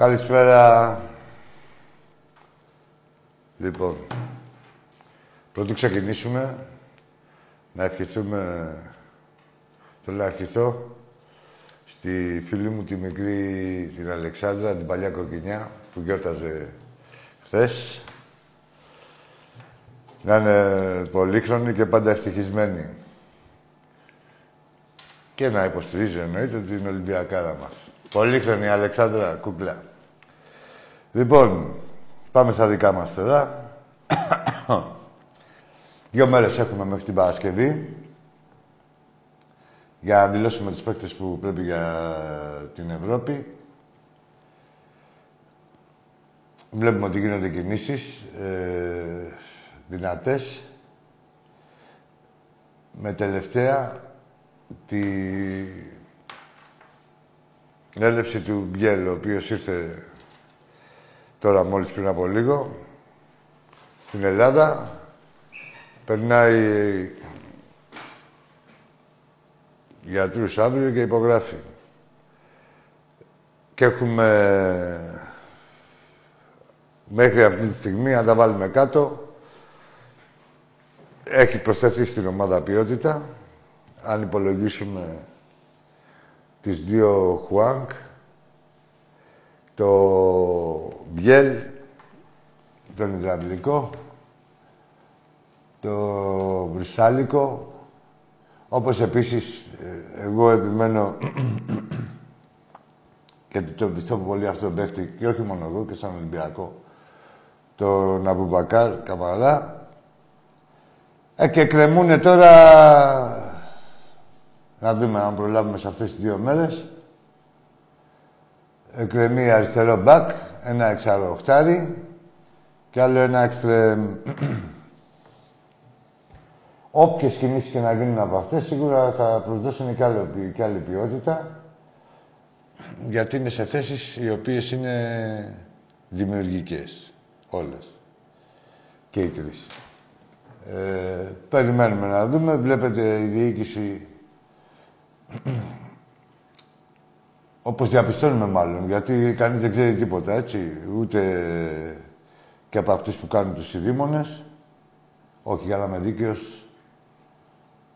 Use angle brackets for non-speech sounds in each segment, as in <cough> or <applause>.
Καλησπέρα. Λοιπόν, πρωτού ξεκινήσουμε, να ευχηθούμε, θέλω να ευχηθώ, στη φίλη μου τη μικρή την Αλεξάνδρα, την παλιά κοκκινιά, που γιόρταζε χθες. Να είναι πολύχρονη και πάντα ευτυχισμένη. Και να υποστηρίζει εννοείται την Ολυμπιακάρα μας. Πολύχρονη Αλεξάνδρα Κούκλα. Λοιπόν, πάμε στα δικά μας τώρα. Δύο μέρες έχουμε μέχρι την Παρασκευή για να δηλώσουμε τους παίκτες που πρέπει για την Ευρώπη. Βλέπουμε ότι γίνονται κινήσεις ε, δυνατές. Με τελευταία τη έλευση του Μπιέλ, ο οποίος ήρθε τώρα μόλις πριν από λίγο, στην Ελλάδα. Περνάει γιατρούς αύριο και υπογράφει. Και έχουμε μέχρι αυτή τη στιγμή, αν τα βάλουμε κάτω, έχει προσθεθεί στην ομάδα ποιότητα. Αν υπολογίσουμε τις δύο Χουάνκ, το Μπιέλ, τον Ιδραυλικό, το Βρυσάλικο, όπως επίσης ε, εγώ επιμένω και το πιστεύω πολύ αυτό το παίχτη και όχι μόνο εγώ και στον Ολυμπιακό, τον Αμπουμπακάρ Καμαρά. Ε, και κρεμούνε τώρα να δούμε αν προλάβουμε σε αυτές τις δύο μέρες. Εκκρεμεί αριστερό μπακ, ένα εξαροχτάρι και άλλο ένα εξτρεμ. <clears throat> Όποιες κινήσεις και να γίνουν από αυτές, σίγουρα θα προσδώσουν και, άλλο, και άλλη ποιότητα, γιατί είναι σε θέσεις οι οποίες είναι δημιουργικές. Όλες. Και οι τρεις. Ε, περιμένουμε να δούμε. Βλέπετε η διοίκηση όπως διαπιστώνουμε μάλλον, γιατί κανείς δεν ξέρει τίποτα, έτσι. Ούτε και από αυτούς που κάνουν τους ειδήμονες. Όχι, για να είμαι δίκαιος,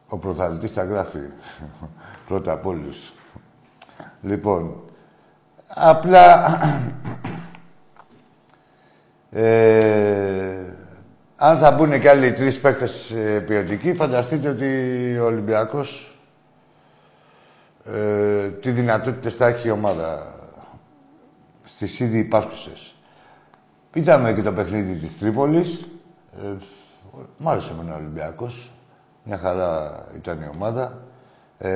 ο πρωταθλητής τα γράφει. <laughs> Πρώτα από όλους. Λοιπόν, απλά... <clears throat> ε, αν θα μπουν και άλλοι τρεις παίκτες ε, ποιοτικοί, φανταστείτε ότι ο Ολυμπιακός ε, τι δυνατότητες θα έχει η ομάδα στις ήδη υπάρχουσες. Είδαμε και το παιχνίδι της Τρίπολης. Ε, μ' άρεσε με ο Ολυμπιακός. Μια χαρά ήταν η ομάδα. Ε,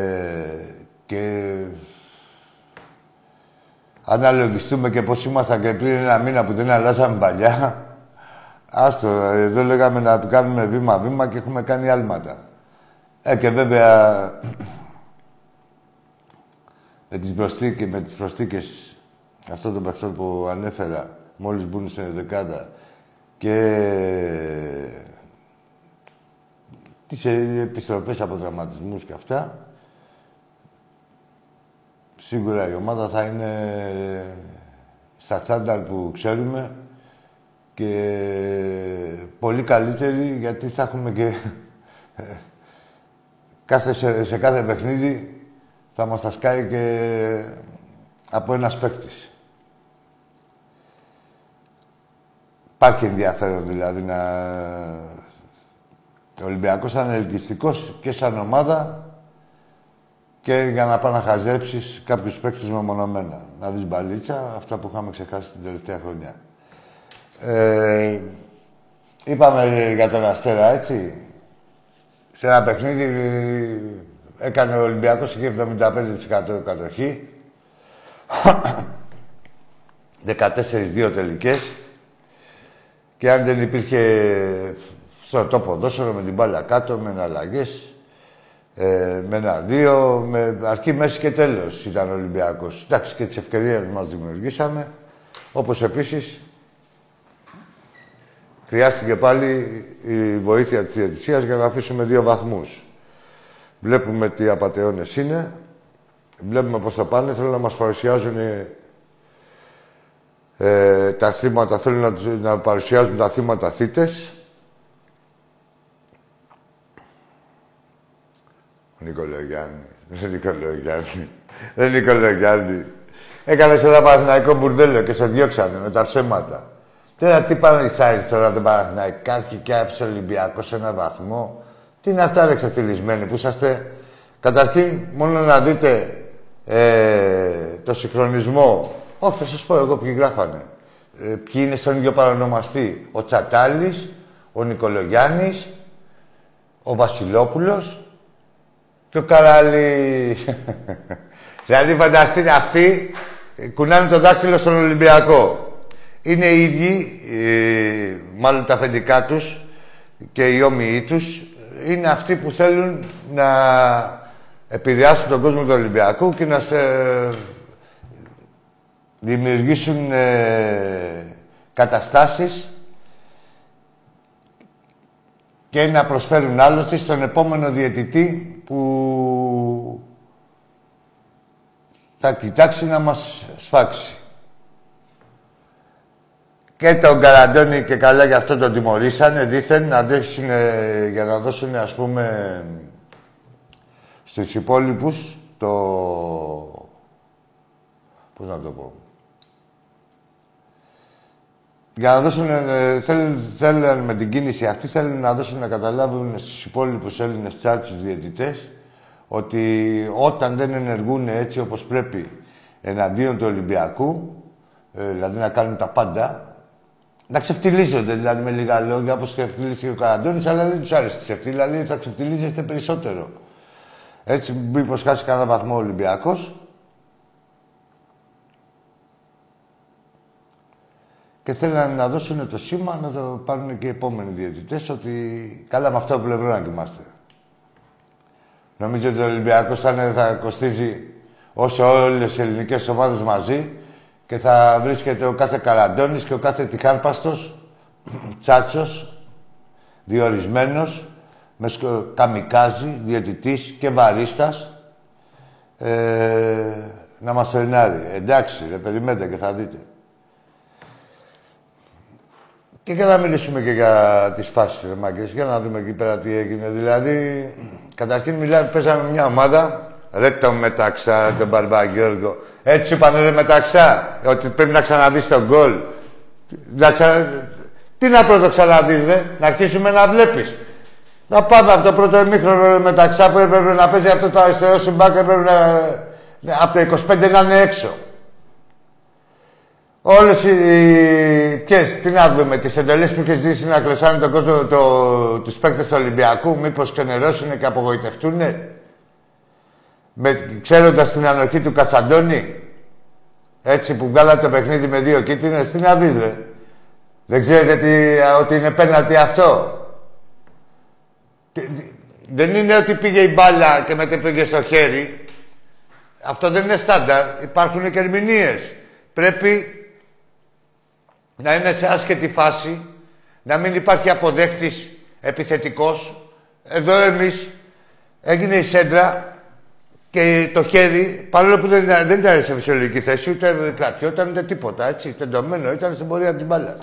και αναλογιστούμε και πώς ήμασταν και πριν ένα μήνα που δεν αλλάζαμε παλιά. Άστο, εδώ λέγαμε να κάνουμε βήμα-βήμα και έχουμε κάνει άλματα. Ε, και βέβαια με τις, προσθήκες, με τις προσθήκες αυτών των παιχτών που ανέφερα, μόλις μπουν στην δεκάδα και τις επιστροφές από τραυματισμούς και αυτά, σίγουρα η ομάδα θα είναι στα στάνταρ που ξέρουμε και πολύ καλύτερη γιατί θα έχουμε και <laughs> κάθε, σε, σε κάθε παιχνίδι θα μας τα σκάει και από ένας παίκτης. Υπάρχει ενδιαφέρον δηλαδή να... Ο Ολυμπιακός ήταν ελκυστικός και σαν ομάδα και για να πάει να χαζέψεις κάποιους παίκτες μεμονωμένα. Να δεις μπαλίτσα, αυτά που είχαμε ξεχάσει την τελευταία χρονιά. Ε, είπαμε για τον Αστέρα, έτσι. Σε ένα παιχνίδι έκανε ο Ολυμπιακός, είχε 75% κατοχή. 14-2 τελικές. Και αν δεν υπήρχε στο τόπο δώσορο με την μπάλα κάτω, με εναλλαγέ, ε, με ένα-δύο, με αρχή, μέση και τέλος ήταν ο Ολυμπιακός. Εντάξει, και τις ευκαιρίες μας δημιουργήσαμε. Όπως επίσης χρειάστηκε πάλι η βοήθεια της διαιτησίας για να αφήσουμε δύο βαθμούς. Βλέπουμε τι απαταιώνες είναι, βλέπουμε πώς θα πάνε, θέλουν να μας παρουσιάζουν ε, τα θύματα, θέλουν να, να παρουσιάζουν τα θύματα θύτες. Ο Νικολογιάννης. Δεν Νικολογιάννη. Δεν Νικολογιάννη. Έκανε σε ένα Παναθηναϊκό μπουρδέλο και σε διώξανε με τα ψέματα. Τώρα τι πάνε οι Σάιρς τώρα τον Παναθηναϊκάρχη και άφησε Ολυμπιακός σε ένα βαθμό. Τι είναι αυτά ρε ξεφτυλισμένοι που είσαστε; Καταρχήν μόνο να δείτε ε, το συγχρονισμό. Όχι, θα σας πω εγώ ποιοι γράφανε. Ε, ποιοι είναι στον ίδιο παρονομαστή. Ο Τσατάλης, ο Νικολογιάννης, ο Βασιλόπουλος και ο Καράλης. <laughs> δηλαδή φανταστείτε αυτοί κουνάνε το δάκτυλο στον Ολυμπιακό. Είναι οι ίδιοι, ε, μάλλον τα αφεντικά τους και οι όμοιοι τους, είναι αυτοί που θέλουν να επηρεάσουν τον κόσμο του Ολυμπιακού και να σε δημιουργήσουν ε, καταστάσεις και να προσφέρουν άλλωστε στον επόμενο διαιτητή που θα κοιτάξει να μας σφάξει. Και τον Καραντώνη και καλά γι' αυτό τον τιμωρήσανε, δήθεν να δέσουν, για να δώσουν, ας πούμε, στους υπόλοιπους το... Πώς να το πω. Για να δώσουν, ε, θέλουν, θέλουν με την κίνηση αυτή, θέλουν να δώσουν να καταλάβουν στους υπόλοιπους Έλληνες τσάτσους διαιτητές ότι όταν δεν ενεργούν έτσι όπως πρέπει εναντίον του Ολυμπιακού, ε, δηλαδή να κάνουν τα πάντα, να ξεφτυλίζονται δηλαδή με λίγα λόγια, όπως ξεφτυλίστηκε ο Καραντώνης, αλλά δεν τους άρεσε ξεφτύλα, δηλαδή θα ξεφτυλίζεστε περισσότερο. Έτσι, μήπως χάσει κανένα βαθμό ο Ολυμπιακός, και θέλανε να δώσουν το σήμα να το πάρουν και οι επόμενοι διαιτητές ότι καλά με αυτό το πλευρό να κοιμάστε. Νομίζω ότι ο Ολυμπιακός θα, θα κοστίζει όσο όλες οι ελληνικές ομάδες μαζί και θα βρίσκεται ο κάθε Καραντώνης και ο κάθε Τυχάρπαστος, Τσάτσος, διορισμένος, με καμικάζι, διαιτητής και βαρίστας, ε, να μας φρενάρει. Εντάξει, ρε, περιμένετε και θα δείτε. Και για να μιλήσουμε και για τις φάσεις, ρε μάγκες, για να δούμε εκεί πέρα τι έγινε. Δηλαδή, καταρχήν μιλάμε, παίζαμε μια ομάδα, ρε το μεταξά, τον Μπαρμπαγιώργο. Έτσι είπανε ρε μεταξά, ότι πρέπει να ξαναδείς τον γκολ. Να Τι να πρώτο ξαναδείς, ρε, να αρχίσουμε να βλέπεις. Να πάμε από το πρώτο ημίχρονο μεταξά που έπρεπε να παίζει αυτό το αριστερό συμπάκ, έπρεπε να... από το 25 να είναι έξω. Όλες οι. Ποιες, τι να δούμε, τις εντολές που έχει δεις να κλεισάνε τον κόσμο, το, τους παίκτες του Ολυμπιακού, μήπως ξενερώσουν και απογοητευτούν. Ξέροντας την ανοχή του Κατσαντώνη, έτσι που βγάλατε το παιχνίδι με δύο κίτρινε, τι να δει, ρε. Δεν ξέρετε τι, ότι είναι πέναλτι αυτό. Δεν είναι ότι πήγε η μπάλα και μετά πήγε στο χέρι. Αυτό δεν είναι στάνταρ. Υπάρχουν και ερμηνείες. Πρέπει να είναι σε άσχετη φάση, να μην υπάρχει αποδέκτης επιθετικός. Εδώ εμείς έγινε η σέντρα και το χέρι, παρόλο που δεν, δεν ήταν σε φυσιολογική θέση, ούτε κρατιόταν ούτε τίποτα, έτσι, τεντωμένο, ήταν στην πορεία της μπάλας.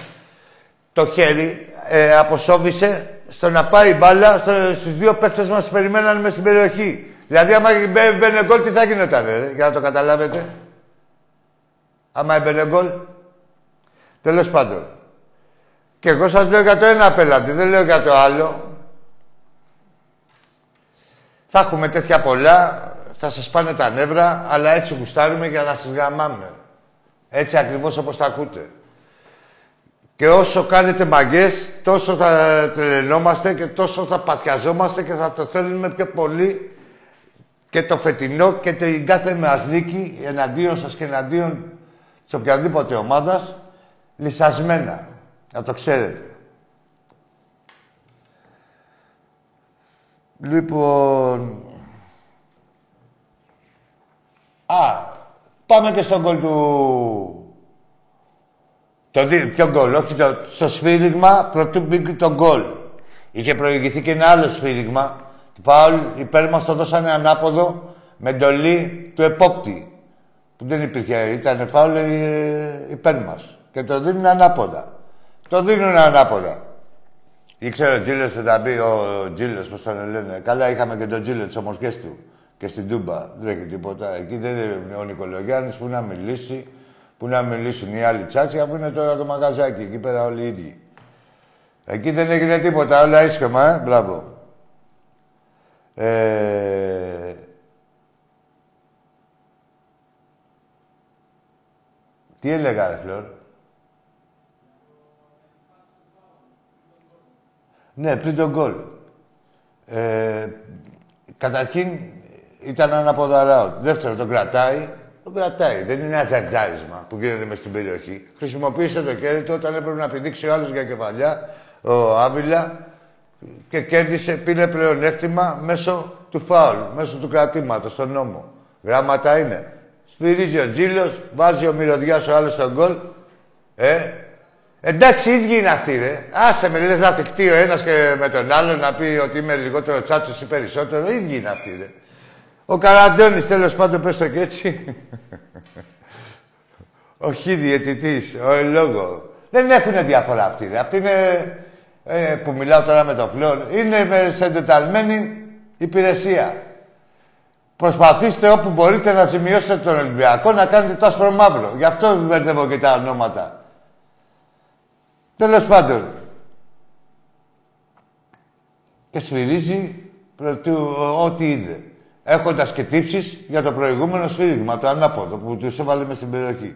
Το χέρι ε, αποσόβησε στο να πάει η μπάλα στους δύο παίκτες μας που περιμέναν με στην περιοχή. Δηλαδή, άμα μπαίνει γκολ, τι θα γινόταν, ρε, για να το καταλάβετε; Άμα έμπαινε γκολ. Τέλος πάντων. Και εγώ σας λέω για το ένα απέναντι, δεν λέω για το άλλο. Θα έχουμε τέτοια πολλά, θα σας πάνε τα νεύρα, αλλά έτσι γουστάρουμε για να σας γαμάμε. Έτσι ακριβώς όπως τα ακούτε. Και όσο κάνετε μαγκές, τόσο θα τρελαινόμαστε και τόσο θα παθιαζόμαστε και θα το θέλουμε πιο πολύ και το φετινό και την κάθε μας νίκη εναντίον σας και εναντίον της οποιαδήποτε ομάδας λυσασμένα. Να το ξέρετε. Λοιπόν... Α, πάμε και στον κόλ του... Το δι... Ποιο γκολ, όχι το... στο σφύριγμα πρωτού μπήκε το γκολ. Είχε προηγηθεί και ένα άλλο σφύριγμα. Φάουλ υπέρ μας το δώσανε ανάποδο με εντολή του επόπτη. Που δεν υπήρχε, ήταν φάουλ ε, υπέρ μας. Και το δίνουν ανάποδα. Το δίνουν ανάποδα. Ήξερε ο Τζίλος θα τα πει, ο Τζίλος, πώς τον λένε. Καλά, είχαμε και τον Τζίλο, τις ομορφιές του. Και στην Τούμπα. Δεν έχει τίποτα. Εκεί δεν είναι ο Νικολογιάννης που να μιλήσει, που να μιλήσουν οι άλλοι τσάτσι, αφού είναι τώρα το μαγαζάκι. Εκεί πέρα όλοι οι ίδιοι. Εκεί δεν έγινε τίποτα, όλα ίσχυμα, ε. Μπράβο. Ε... Τι έλεγα, ρε Φλόρ; Ναι, πριν τον γκολ. Ε, καταρχήν ήταν ένα Δεύτερο, τον κρατάει. Τον κρατάει. Δεν είναι ένα τζαρτζάρισμα που γίνεται μες στην περιοχή. Χρησιμοποίησε το κέρδη του όταν έπρεπε να πηδήξει ο άλλος για κεφαλιά, ο Άβυλα, και κέρδισε, πήρε πλεονέκτημα μέσω του φάουλ, μέσω του κρατήματος στον νόμο. Γράμματα είναι. Σφυρίζει ο Τζίλος, βάζει ο μυρωδιάς ο άλλος τον γκολ. Ε, Εντάξει, οι ίδιοι είναι αυτοί, ρε. Άσε με, λες να θυχτεί ο ένας και με τον άλλο να πει ότι είμαι λιγότερο τσάτσος ή περισσότερο. Οι ίδιοι είναι αυτοί, ρε. Ο Καραντώνης, τέλος πάντων, πες το και έτσι. ο διαιτητής, ο λόγο. Δεν έχουν διαφορά αυτοί, ρε. Αυτοί είναι, ε, που μιλάω τώρα με τον Φλόρ, είναι με σε εντεταλμένη υπηρεσία. Προσπαθήστε όπου μπορείτε να ζημιώσετε τον Ολυμπιακό, να κάνετε το άσπρο μαύρο. Γι' αυτό μπερδεύω και τα ονόματα. Τέλος πάντων. Και σφυρίζει ό,τι είδε. Έχοντας και τύψεις για το προηγούμενο σφύριγμα, το ανάποδο που τους έβαλε μες στην περιοχή.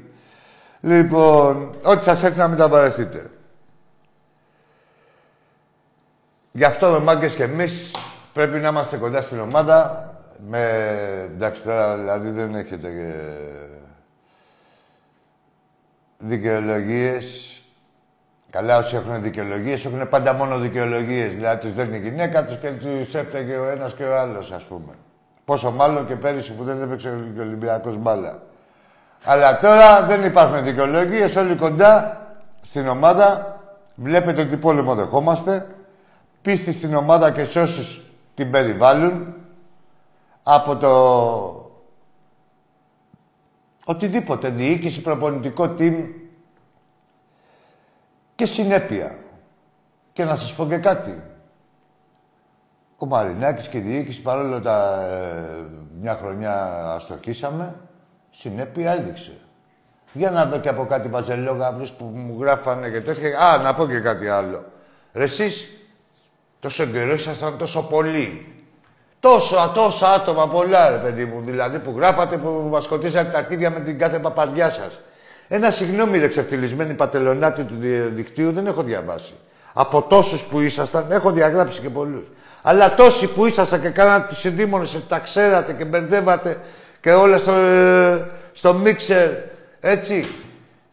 Λοιπόν, ό,τι σας έρθει να μην τα βαρεθείτε. Γι' αυτό με μάγκες και εμείς πρέπει να είμαστε κοντά στην ομάδα. Με... Εντάξει, τώρα δηλαδή δεν έχετε δικαιολογίες Καλά, όσοι έχουν δικαιολογίες έχουν πάντα μόνο δικαιολογίες. Δηλαδή τους δίνει η γυναίκα τους και τους έφταιγε ο ένας και ο άλλος, ας πούμε. Πόσο μάλλον και πέρυσι που δεν έπαιξε ο Ολυμπιακός μπάλα. Αλλά τώρα δεν υπάρχουν δικαιολογίες, όλοι κοντά στην ομάδα. Βλέπετε ότι πόλεμο δεχόμαστε. Πίστη στην ομάδα και σε όσους την περιβάλλουν. Από το οτιδήποτε, διοίκηση, προπονητικό team, και συνέπεια. Και να σας πω και κάτι. Ο Μαρινάκης και η διοίκηση, παρόλο τα ε, μια χρονιά αστοχήσαμε, συνέπεια έδειξε. Για να δω και από κάτι βαζελόγαυρους που μου γράφανε και τέτοια. Α, να πω και κάτι άλλο. Ρε εσείς, τόσο καιρό ήσασταν τόσο πολλοί. Τόσο, τόσα άτομα πολλά, ρε παιδί μου, δηλαδή που γράφατε, που μας σκοτήσατε τα αρχίδια με την κάθε παπαρδιά σας. Ένα συγγνώμη ρε ξεφτυλισμένη πατελονάτη του δικτύου δεν έχω διαβάσει. Από τόσους που ήσασταν, έχω διαγράψει και πολλούς. Αλλά τόσοι που ήσασταν και κάνατε τους συνδύμονες, τα ξέρατε και μπερδεύατε και όλα στο, στο μίξερ, έτσι. Και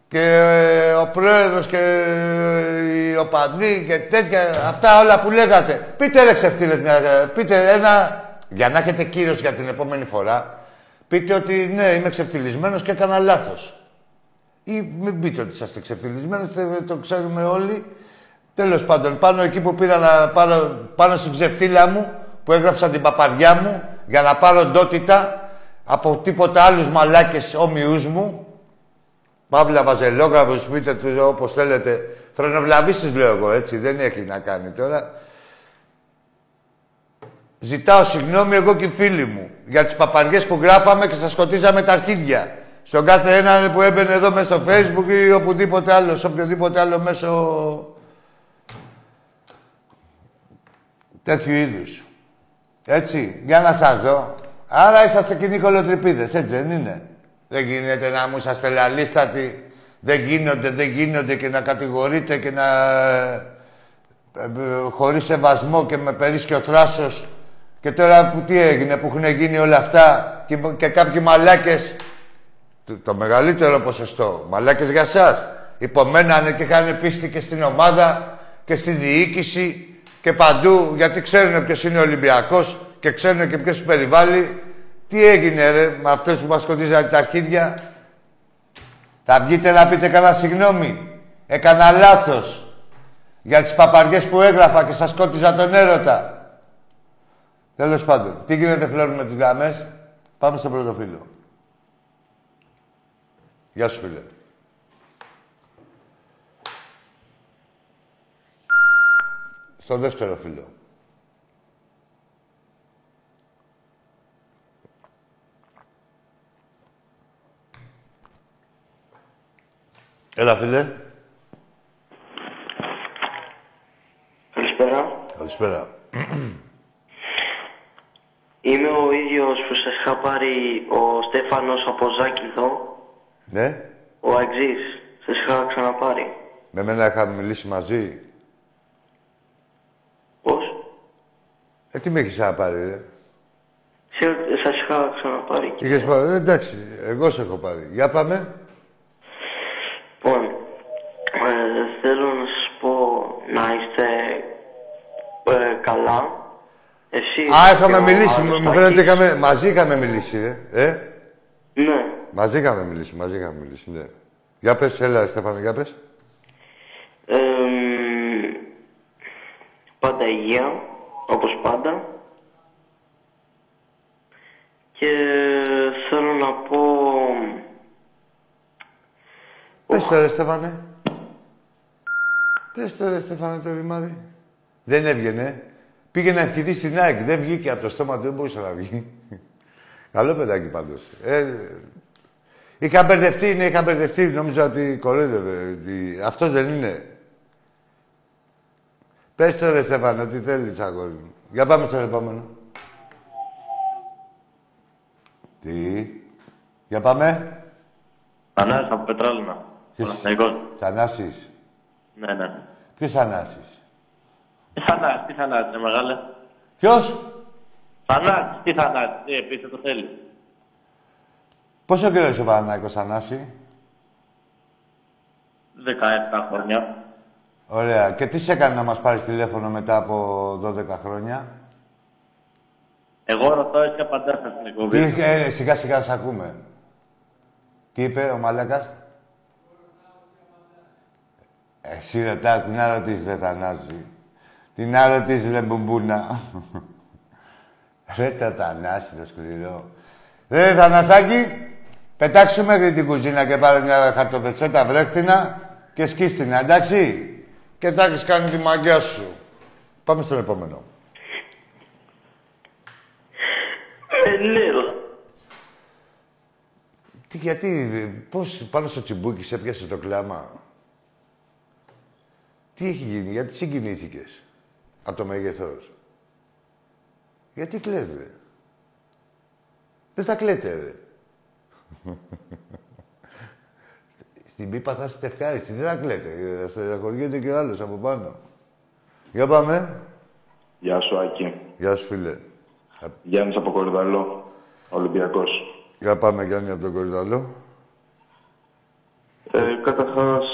και ε, ο πρόεδρος και ε, οι οπαδοί και τέτοια, αυτά όλα που λέγατε. Πείτε ρε ξεφτύλες μια, πείτε ένα, για να έχετε κύρος για την επόμενη φορά, πείτε ότι ναι, είμαι ξεφτυλισμένος και έκανα λάθος. Ή μην πείτε ότι είσαστε ξεφτυλισμένος, το ξέρουμε όλοι. Τέλος πάντων, πάνω εκεί που πήρα να, πάνω, πάνω στην ξεφτύλα μου, που έγραψα την παπαριά μου, για να πάρω ντότητα από τίποτα άλλους μαλάκες όμοιούς μου, Παύλα Βαζελόγραφος, πείτε τους όπως θέλετε. Θρονοβλαβίστης λέω εγώ, έτσι. Δεν έχει να κάνει τώρα. Ζητάω συγγνώμη εγώ και οι φίλοι μου για τις παπαριές που γράφαμε και σας σκοτίζαμε τα αρχίδια. Στον κάθε ένα που έμπαινε εδώ μέσα στο facebook ή οπουδήποτε άλλο, σε οποιοδήποτε άλλο μέσο τέτοιου είδους. Έτσι, για να σας δω. Άρα είσαστε κοινοί κολοτρυπίδες, έτσι δεν είναι; Δεν γίνεται να μου είσαστε λαλίστατοι. Δεν γίνονται, δεν γίνονται και να κατηγορείτε και να... Ε, ε, χωρίς σεβασμό και με περίσκιο θράσος. Και τώρα που τι έγινε, που έχουν γίνει όλα αυτά και, και κάποιοι μαλάκες, το, το μεγαλύτερο ποσοστό, μαλάκες για σας, υπομένανε και είχαν πίστη και στην ομάδα και στη διοίκηση και παντού, γιατί ξέρουν ποιος είναι ο Ολυμπιακός και ξέρουν και ποιος περιβάλλει τι έγινε ρε με αυτές που μας σκοτίζανε τα αρχίδια; Θα βγείτε να πείτε κανένα συγγνώμη. Έκανα λάθος για τις παπαριές που έγραφα και σας σκότιζα τον έρωτα. Τέλος πάντων. Τι γίνεται φίλοι με τις γραμμές; Πάμε στο πρώτο φίλο. Γεια σου φίλε. Στο δεύτερο φίλο. Έλα, φίλε. Καλησπέρα. Καλησπέρα. Είμαι ο ίδιος που σας είχα πάρει ο Στέφανος από Ζάκηδο. Ναι. Ο Αγγζής. Σας είχα ξαναπάρει. Με μένα είχαμε μιλήσει μαζί. Πώς? Ε, τι με έχεις ξαναπάρει, ρε; Σε, σας είχα ξαναπάρει. και- Είχες πάρει. Ε, εντάξει, εγώ σε έχω πάρει. Για πάμε. Λοιπόν, ε, θέλω να σας πω να είστε ε, καλά. Εσύ Α, είχαμε και ο μιλήσει. Μου μου Αριστάκης. φαίνεται είχαμε... μαζί είχαμε μιλήσει, ρε. Ε; Ναι. Μαζί είχαμε μιλήσει, μαζί είχαμε μιλήσει, ναι. Για πες, έλα, Στέφανο, για πες. Ε, πάντα υγεία, όπως πάντα. Και θέλω να πω... Πες το, ρε, Στέφανε. Πες το, ρε, Στέφανε, το ρημάδι. Δεν έβγαινε. Πήγε να ευχηθείς στην ΑΕΚ. Δεν βγήκε από το στόμα του, δεν μπορούσε να βγει. Καλό παιδάκι πάντως. Ε, είχα μπερδευτεί, ναι, είχα μπερδευτεί. Νόμιζα ότι κοροϊδεύε. Ότι... Αυτός δεν είναι. Πες το, ρε, Στέφανε, τι θέλεις, αγόρι μου. Για πάμε στο επόμενο. Τι; Για πάμε. Θανάσης από Πετράλαινα. Ποιος; Παναθηναϊκός. Θανάσης. Ναι, ναι. Ποιος Θανάσης; Τι Θανάσης, τι Θανάσης, ρε μεγάλε. Ποιος; Θανάσης, τι Θανάσης, τι επίσης το θέλεις. Πόσο καιρό είσαι ο Παναθηναϊκός Θανάση; 17 χρόνια. Ωραία. Και τι σε έκανε να μας πάρεις τηλέφωνο μετά από 12 χρόνια; Εγώ ρωτώ, εσύ απαντάς στην Τι, εκπομπή. ε, σιγά σιγά σε ακούμε. Τι είπε ο Μαλάκας; Εσύ ρωτάς, την άλλο της ρε Θανάση. Την άλλο της ρε μπουμπούνα. ρε τα Θανάση, το σκληρό. Ρε Θανασάκη, πετάξου μέχρι την κουζίνα και πάρε μια χαρτοπετσέτα βρέχθηνα και σκίστηνα, εντάξει. Και θα έχεις κάνει τη μαγιά σου. Πάμε στον επόμενο. Ε, ναι, Τι, γιατί, πώς πάνω στο τσιμπούκι σε έπιασε το κλάμα; Τι έχει γίνει, γιατί συγκινήθηκες από το μέγεθος; Γιατί κλαις, ρε; Δεν θα κλαίτε, ρε. Στην πίπα θα είστε ευχάριστοι, δεν θα κλαίτε. Θα στεναχωριέται και ο άλλος από πάνω. Για πάμε. Γεια σου, Άκη. Γεια σου, φίλε. Γιάννης από Κορυδαλό, Ολυμπιακός. Για πάμε, Γιάννη, από τον Κορυδαλό. Ε, Καταρχάς,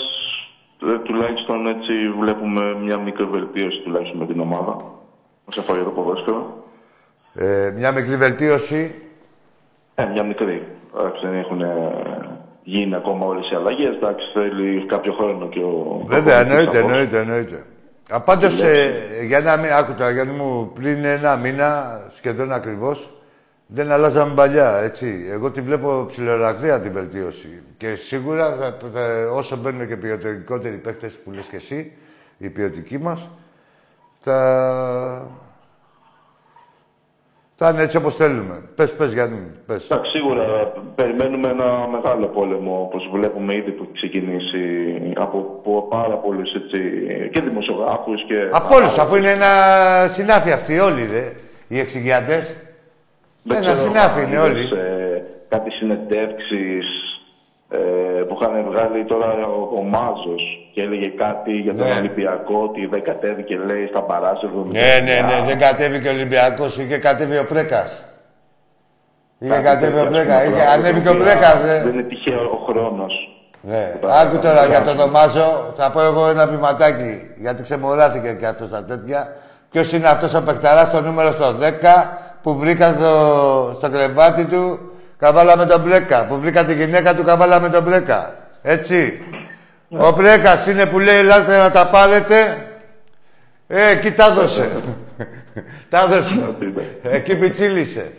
τουλάχιστον έτσι βλέπουμε μια μικρή βελτίωση τουλάχιστον με την ομάδα. Όσον αφορά το ποδόσφαιρο. Ε, μια μικρή βελτίωση. Ε, μια μικρή. Εντάξει, δεν έχουν ε, γίνει ακόμα όλες οι αλλαγές. Εντάξει, θέλει κάποιο χρόνο και ο. Βέβαια, προπονητής εννοείται, να εννοείται, εννοείται. Απάντω για ένα μήνα, άκουτα, γιατί μου πριν ένα μήνα, σχεδόν ακριβώς, δεν αλλάζαμε παλιά, έτσι. Εγώ τη βλέπω ψηλορακραία την βελτίωση. Και σίγουρα, θα, θα- όσο μπαίνουν και ποιοτικότεροι παίχτες που λες και εσύ, οι ποιοτικοί μας, θα... θα είναι έτσι όπως θέλουμε. Πες, πες, Γιάννη, πες. Εντάξει, σίγουρα περιμένουμε ένα μεγάλο πόλεμο, όπως βλέπουμε ήδη που έχει ξεκινήσει από, από πάρα πολλούς και δημοσιογράφους και. Από όλους, αφού είναι ένα συνάφι αυτοί όλοι, δε, οι εξηγιαντές. Δεν Ένα ξέρω συνάφι αν είναι είδες, όλοι. Ε, κάτι συνεντεύξεις ε, που είχαν βγάλει τώρα ο, ο Μάζος και έλεγε κάτι για τον Ναι. Ολυμπιακό ότι δεν κατέβηκε λέει στα παράσια Ναι, ναι, ναι, δεν κατέβηκε ο Ολυμπιακός, είχε κατέβει ο Πρέκας. Είχε κατέβει ο Πρέκας, είχε ανέβηκε ο Πρέκας, ε. Δεν είναι τυχαίο ο χρόνος. Ναι. Άκου τώρα για τον Δωμάζο, θα πω εγώ ένα ποιηματάκι, γιατί ξεμοράθηκε και αυτός στα τέτοια. Ποιος είναι αυτός ο παιχταράς στο νούμερο στο 10 που βρήκα στο, στο κρεβάτι του καβάλα με τον μπλέκα. Που βρήκα τη γυναίκα του καβάλα με τον μπλέκα. Έτσι. Ο μπλέκας είναι που λέει ελάτε να τα πάρετε. Ε, εκεί τα έδωσε. <laughs> τα έδωσε. εκεί πιτσίλησε.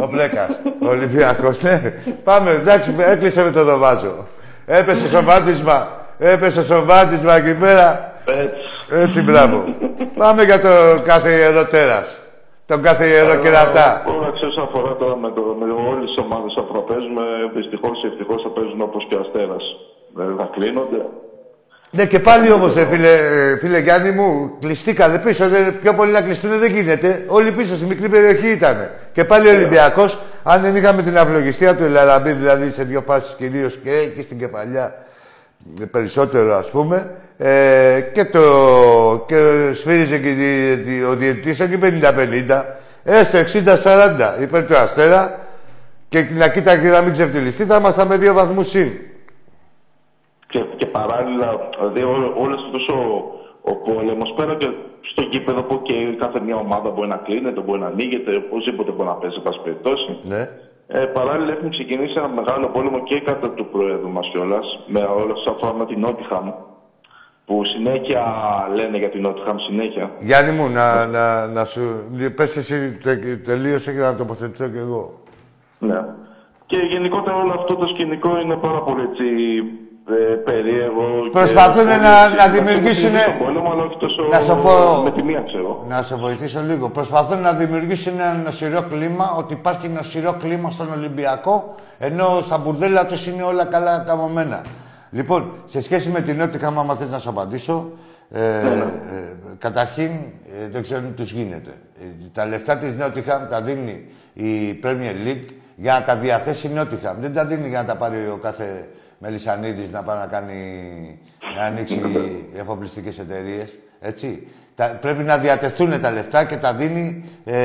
Ο Μπλέκας. Ο Ολυμπιακός, ναι. Πάμε, εντάξει, έκλεισε με το δωμάζο. Έπεσε στο βάτισμα. Έπεσε στο βάτισμα εκεί πέρα. Έτσι. Έτσι, μπράβο. Πάμε για το κάθε ιερό τέρας. Τον κάθε ιερό κερατά. Όλα ξέρω όσον αφορά τώρα με, το, με όλε τι ομάδε που θα παίζουμε, δυστυχώς ή ευτυχώς θα παίζουν όπως και ο Αστέρας. Δεν θα κλείνονται. Ναι, και πάλι όμως, φίλε, ε, φίλε Γιάννη μου, κλειστήκανε πίσω. Δεν, πιο πολύ να κλειστούν δεν γίνεται. Όλοι πίσω στη μικρή περιοχή ήταν. Και πάλι ο Ολυμπιακός, αν δεν είχαμε την αυλογιστία του Ελαραμπή, δηλαδή σε δύο φάσεις κυρίως και εκεί στην κεφαλιά, ε, περισσότερο ας πούμε, ε, και, το, και σφύριζε και τη- τη- ο διαιτητής εκεί 50-50, έστω 60-40 υπέρ του Αστέρα και να κοίταγε να μην ξεφτυλιστεί, θα ήμασταν με δύο βαθμούς συν. Και, και παράλληλα, δηλαδή όλο αυτό ο, ο πόλεμος πέρα και στο γήπεδο που και κάθε μια ομάδα μπορεί να κλείνεται, μπορεί να ανοίγεται, οπωσδήποτε μπορεί να παίζει, εν πάση περιπτώσει. Ναι. Ε, παράλληλα έχουν ξεκινήσει ένα μεγάλο πόλεμο και κατά του Προέδρου μας κιόλας, με όλα όσα αφορά με την Νότιχαμ. Που συνέχεια λένε για την Νότιχαμ, συνέχεια. Γιάννη μου, να, να, να σου... Πες εσύ τε, τελείωσε και να τοποθετηθώ κι εγώ. Ναι. Και γενικότερα όλο αυτό το σκηνικό είναι πάρα πολύ έτσι, ε, περίεργο. και Προσπαθούν πολύ, να- έτσι, να μας δημιουργήσουν- έχουν τον πόλεμο, αλλά όχι τόσο Να σου πω- με τη μία, ξέρω. Να σε βοηθήσω λίγο. Προσπαθούν να δημιουργήσουν ένα νοσηρό κλίμα, ότι υπάρχει νοσηρό κλίμα στον Ολυμπιακό, ενώ στα μπουρδέλα τους είναι όλα καλά καμωμένα. Λοιπόν, σε σχέση με την Νότια, άμα θες να σου απαντήσω, ε, ε, καταρχήν ε, δεν ξέρω τι τους γίνεται. Ε, τα λεφτά της Νότιχαμ τα δίνει η Premier League για να τα διαθέσει η Νότιχαμ. Δεν τα δίνει για να τα πάρει ο κάθε Μελισανίδης να πάει να κάνει, να ανοίξει <coughs> εφοπλιστικές εταιρείες. Έτσι. Τα, πρέπει να διατεθούν τα λεφτά και τα δίνει, ε,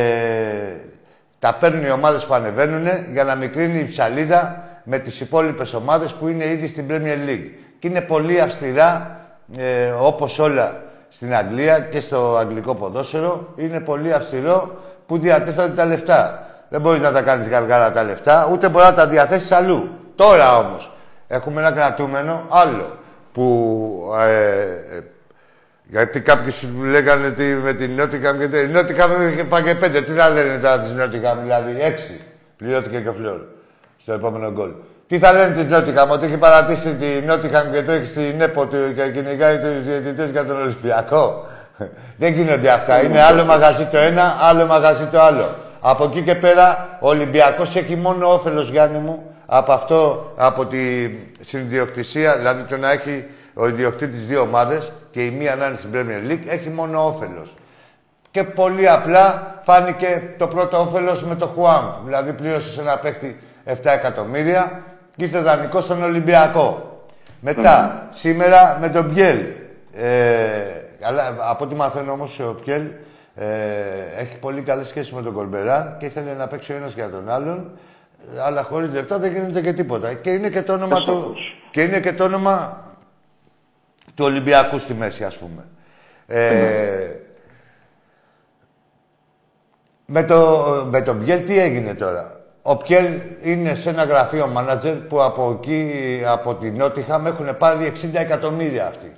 τα παίρνουν οι ομάδες που ανεβαίνουν για να μικρύνει η ψαλίδα με τις υπόλοιπες ομάδες που είναι ήδη στην Premier League. Και είναι πολύ αυστηρά, ε, όπως όλα στην Αγγλία και στο αγγλικό ποδόσφαιρο, είναι πολύ αυστηρό που διατίθονται τα λεφτά. Δεν μπορείς να τα κάνεις γαργάρα τα λεφτά, ούτε μπορείς να τα διαθέσεις αλλού. Τώρα όμως, έχουμε ένα κρατούμενο άλλο, που ε, ε, γιατί κάποιοι σου λέγανε ότι με την Νότιχαμ και η Νότιχαμ είχε φάγε πέντε. Τι θα λένε τώρα της Νότιχαμ, δηλαδή έξι. Πληρώθηκε και ο Φλόρ στο επόμενο γκολ. Τι θα λένε της Νότιχαμ, ότι έχει παρατήσει τη Νότιχαμ και το έχει στην ΕΠΟ του και κυνηγάει τους διαιτητές για τον Ολυμπιακό. <laughs> Δεν γίνονται αυτά. Είναι άλλο μαγαζί το ένα, άλλο μαγαζί το άλλο. Από εκεί και πέρα ο Ολυμπιακός έχει μόνο όφελος, Γιάννη μου, από αυτό, από τη συνδιοκτησία, δηλαδή το να έχει ο ιδιοκτήτης δύο ομάδες και η μία να είναι στην Premier League, έχει μόνο όφελος. Και πολύ απλά φάνηκε το πρώτο όφελος με το Χουάνγκ. Δηλαδή πλήρωσε ένα παίχτη 7 εκατομμύρια και ήρθε δανεικό στον Ολυμπιακό. Μετά, σήμερα με τον Μπιέλ. Ε, αλλά από ό,τι μαθαίνω όμως ο Πιέλ ε, έχει πολύ καλές σχέσεις με τον Κορμπεράν και ήθελε να παίξει ο ένας για τον άλλον. Αλλά χωρίς λεφτά δεν γίνεται και τίποτα. Και είναι και το όνομα του... Και είναι και το όνομα του Ολυμπιακού στη μέση, ας πούμε. Ε, με, το, με τον Μπιέλ τι έγινε τώρα; Ο Πιέλ είναι σε ένα γραφείο μάνατζερ που από εκεί, από την Νότιχαμ, έχουν πάρει 60 εκατομμύρια αυτοί.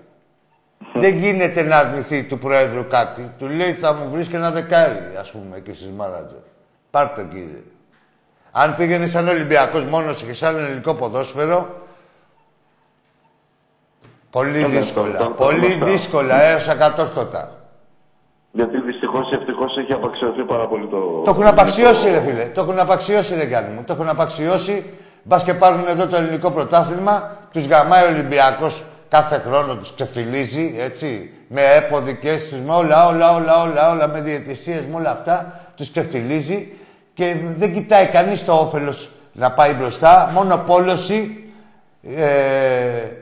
Δεν γίνεται να αρνηθεί του Πρόεδρου κάτι. Του λέει θα μου βρεις και ένα δεκάρι, ας πούμε, και στις μάνατζερ. Πάρ' το κύριε. Αν πήγαινε σαν Ολυμπιακός μόνος και σαν ελληνικό ποδόσφαιρο, πολύ δύσκολα. πολύ δύσκολα, έως ακατόρθωτα. Γιατί δυστυχώς ή ευτυχώς έχει απαξιωθεί πάρα πολύ το. Το έχουν απαξιώσει, ρε φίλε. Το έχουν απαξιώσει, ρε Γιάννη μου. Το έχουν απαξιώσει. Μπας και πάρουν εδώ το ελληνικό πρωτάθλημα. Τους γαμάει ο Ολυμπιακός κάθε χρόνο, τους ξεφτιλίζει, έτσι. Με έποδικές τους, με όλα, όλα, όλα, όλα, όλα, με διαιτησίες, με όλα αυτά. Τους ξεφτιλίζει και δεν κοιτάει κανείς το όφελος να πάει μπροστά. Μόνο πόλωση ε,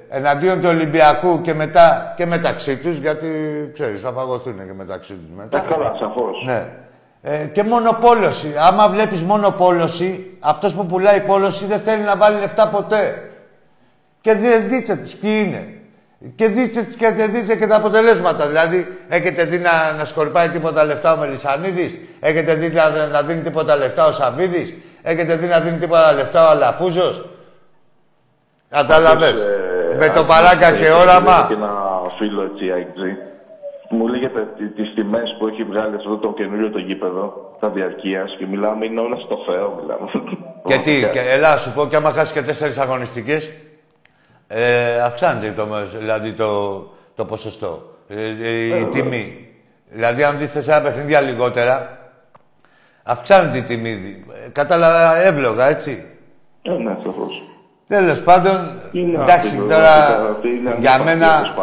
εναντίον του Ολυμπιακού και μετά και μεταξύ τους, γιατί ξέρεις, θα παγωθούν και μεταξύ τους μετά. Ε, καλά, σαφώς. Ναι. Ε, και μόνο πόλωση. Άμα βλέπεις μόνο πόλωση, αυτός που πουλάει πόλωση δεν θέλει να βάλει λεφτά ποτέ. Και δείτε τους ποιοι είναι. Και δείτε, και, δείτε και τα αποτελέσματα. Δηλαδή, έχετε δει να, να σκορπάει τίποτα λεφτά ο Μελισανίδης, έχετε δει να, να δίνει τίποτα λεφτά ο Σαββίδης, έχετε δει να δίνει τίποτα λεφτά ο Αλαφούζος; Κατάλαβες; Ε, με το παράγκα και όραμα. Και ένα φίλο έτσι, IG. Μου λέγεται τις τιμές που έχει βγάλει αυτό το καινούριο το γήπεδο, τα διαρκείας και μιλάμε, είναι όλα στο Θεό. Μιλάμε. Και τι, και, ελά, σου πω, και άμα χάσεις και τέσσερις αγωνιστικές, ε, αυξάνεται το, δηλαδή το, το ποσοστό. Ε, ε η ε, τιμή. Δηλαδή, αν δεις τέσσερα παιχνίδια λιγότερα, αυξάνεται η τιμή. Κατάλαβα εύλογα, έτσι. Ε, ναι, σαφώς. Τέλος πάντων, εντάξει τώρα για μένα.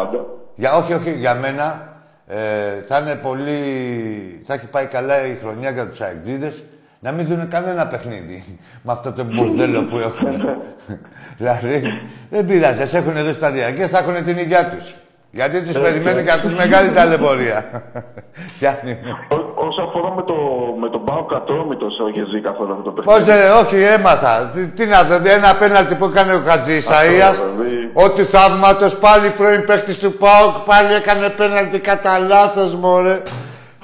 Για, όχι, όχι, για μένα ε, θα είναι πολύ. θα έχει πάει καλά η χρονιά για τους αεκτζίδες να μην δουν κανένα παιχνίδι με αυτό το μπουρδέλο που έχουν. δηλαδή, δεν πειράζει. Α έχουν εδώ στα διαρκεία, θα έχουν την υγειά τους. Γιατί τους περιμένει και αυτούς μεγάλη ταλαιπωρία. <laughs> Όσο αφορά με το, με τον Πάο Κατρόμητο, έχει ζει καθόλου αυτό το παιχνίδι. Πώς ε, όχι, έμαθα. Τι, τι να δω, ένα πέναλτι που έκανε ο Χατζη Ισαία. Δηλαδή. Ότι θαύματος πάλι πρώην παίχτη του Πάοκ πάλι έκανε πέναλτι κατά λάθος, μωρέ.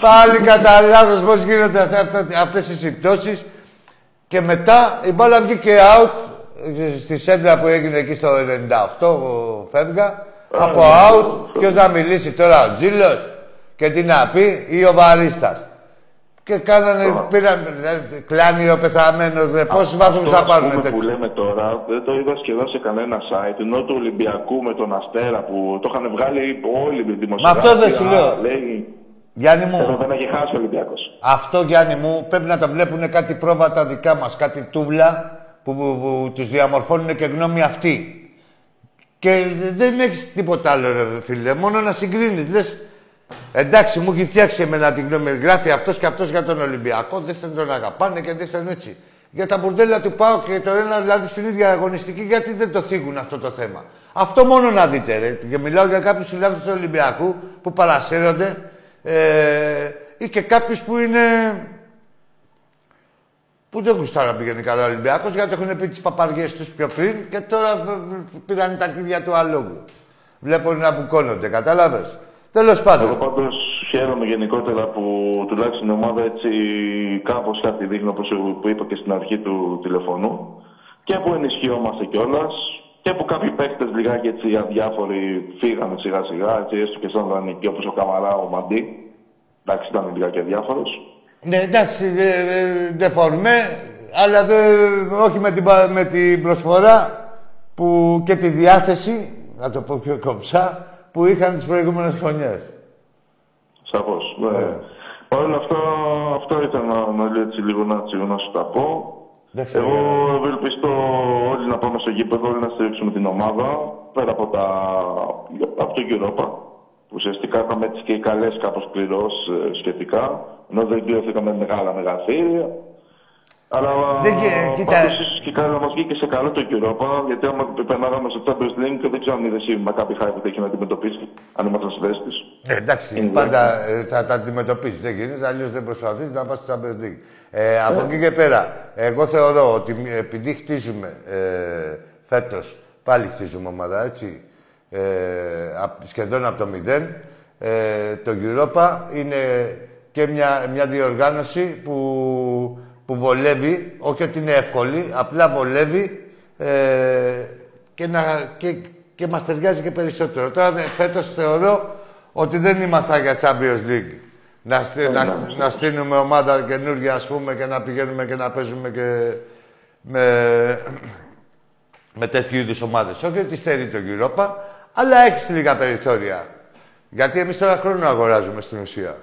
Πάλι κατά λάθος πώς γίνονται αυτές οι συμπτώσεις. Και μετά η μπάλα βγήκε out στη σέντρα που έγινε εκεί στο 98, φεύγα. Από out, ποιος να μιλήσει τώρα, ο Τζίλος και τι να πει, ή ο Βαρίστας. Και κάνανε, πήραν, δηλαδή, κλάνει ο πεθαμένος, πόσους βαθμούς θα πάρουν τέτοιο. που λέμε τώρα, δεν το είδα σχεδόν σε κανένα site, ενώ του Ολυμπιακού με τον Αστέρα που το είχαν βγάλει όλοι οι δημοσιογράφοι. Μα αυτό δεν σου λέω. Λέει, Γιάννη μου. δεν έχει χάσει ο Ολυμπιακός. Αυτό, Γιάννη μου, πρέπει να τα βλέπουν κάτι πρόβατα δικά μας, κάτι τούβλα που, που, που, που τους διαμορφώνουν και γνώμη αυτή. Και δεν έχεις τίποτα άλλο, ρε φίλε. Μόνο να συγκρίνεις. Λες, εντάξει, μου έχει φτιάξει εμένα την γνώμη. Γράφει αυτός και αυτός για τον Ολυμπιακό. Δεν θέλουν τον αγαπάνε και δεν θέλουν έτσι. Για τα μπουρδέλα του πάω και το ένα δηλαδή στην ίδια αγωνιστική, γιατί δεν το θίγουν αυτό το θέμα. Αυτό μόνο να δείτε, ρε. Και μιλάω για κάποιους συλλάβου του Ολυμπιακού που παρασύρονται ε, ή και κάποιους που είναι που δεν γουστάρα πηγαίνει καλά ο Ολυμπιακός, γιατί έχουν πει τις παπαριές τους πιο πριν και τώρα πήραν τα αρχίδια του αλόγου. Βλέπω να μπουκώνονται, κατάλαβες. Τέλος πάντων. Εγώ πάντως χαίρομαι γενικότερα που τουλάχιστον η ομάδα έτσι κάπως κάτι δείχνει όπως που είπα και στην αρχή του τηλεφωνού και που ενισχυόμαστε κιόλας και που κάποιοι παίκτες λιγάκι έτσι αδιάφοροι φύγανε σιγά σιγά, έτσι έστω και σαν δανεικοί όπως ο Καμαρά, ο Μαντί. Εντάξει, ήταν λιγάκι αδιάφορος. Ναι, εντάξει, δεν φορμέ, αλλά δε, όχι με την, με την προσφορά που, και τη διάθεση, να το πω πιο κομψά, που είχαν τις προηγούμενες χρονιές. Σαφώς, ναι. Ε. Παρ' όλα αυτά, αυτό ήταν να, να λέω έτσι λίγο να, να σου τα πω. Εγώ ευελπιστώ όλοι να πάμε στο γήπεδο, όλοι να στηρίξουμε την ομάδα, πέρα από, τα, από το Europa. Ουσιαστικά είχαμε έτσι και καλές κάπως πληρώς ε, σχετικά, ενώ δεν κλειωθήκαμε μεγάλα μεγαθύρια. Αλλά δεν, κοίτα... ίσως και καλά μας βγήκε σε καλό το Europa, γιατί άμα περνάγαμε στο Champions League δεν ξέρω αν είδες εσύ με κάποιο χάρη που έχει να αντιμετωπίσει, αν ήμασταν στη θέση της. Ε, εντάξει, Είναι πάντα ε, θα τα αντιμετωπίσεις. Δεν γίνεται, αλλιώς δεν προσπαθείς να πας στο Champions League. Ε, από ε. εκεί και πέρα, εγώ θεωρώ ότι επειδή χτίζουμε ε, φέτος Πάλι χτίζουμε ομάδα, έτσι. Ε, απ- σχεδόν από το μηδέν. Ε, το Europa είναι και μια, μια διοργάνωση που, που βολεύει, όχι ότι είναι εύκολη, απλά βολεύει ε, και, να, και, και μας ταιριάζει και περισσότερο. Τώρα δε- φέτος θεωρώ ότι δεν ήμασταν για Champions League. Να, στει- να, να στείλουμε ομάδα καινούργια, ας πούμε, και να πηγαίνουμε και να παίζουμε και με, με τέτοιου είδους ομάδες. Όχι ότι στερεί το Europa, αλλά έχει λίγα περιθώρια. Γιατί εμείς τώρα χρόνο αγοράζουμε στην ουσία.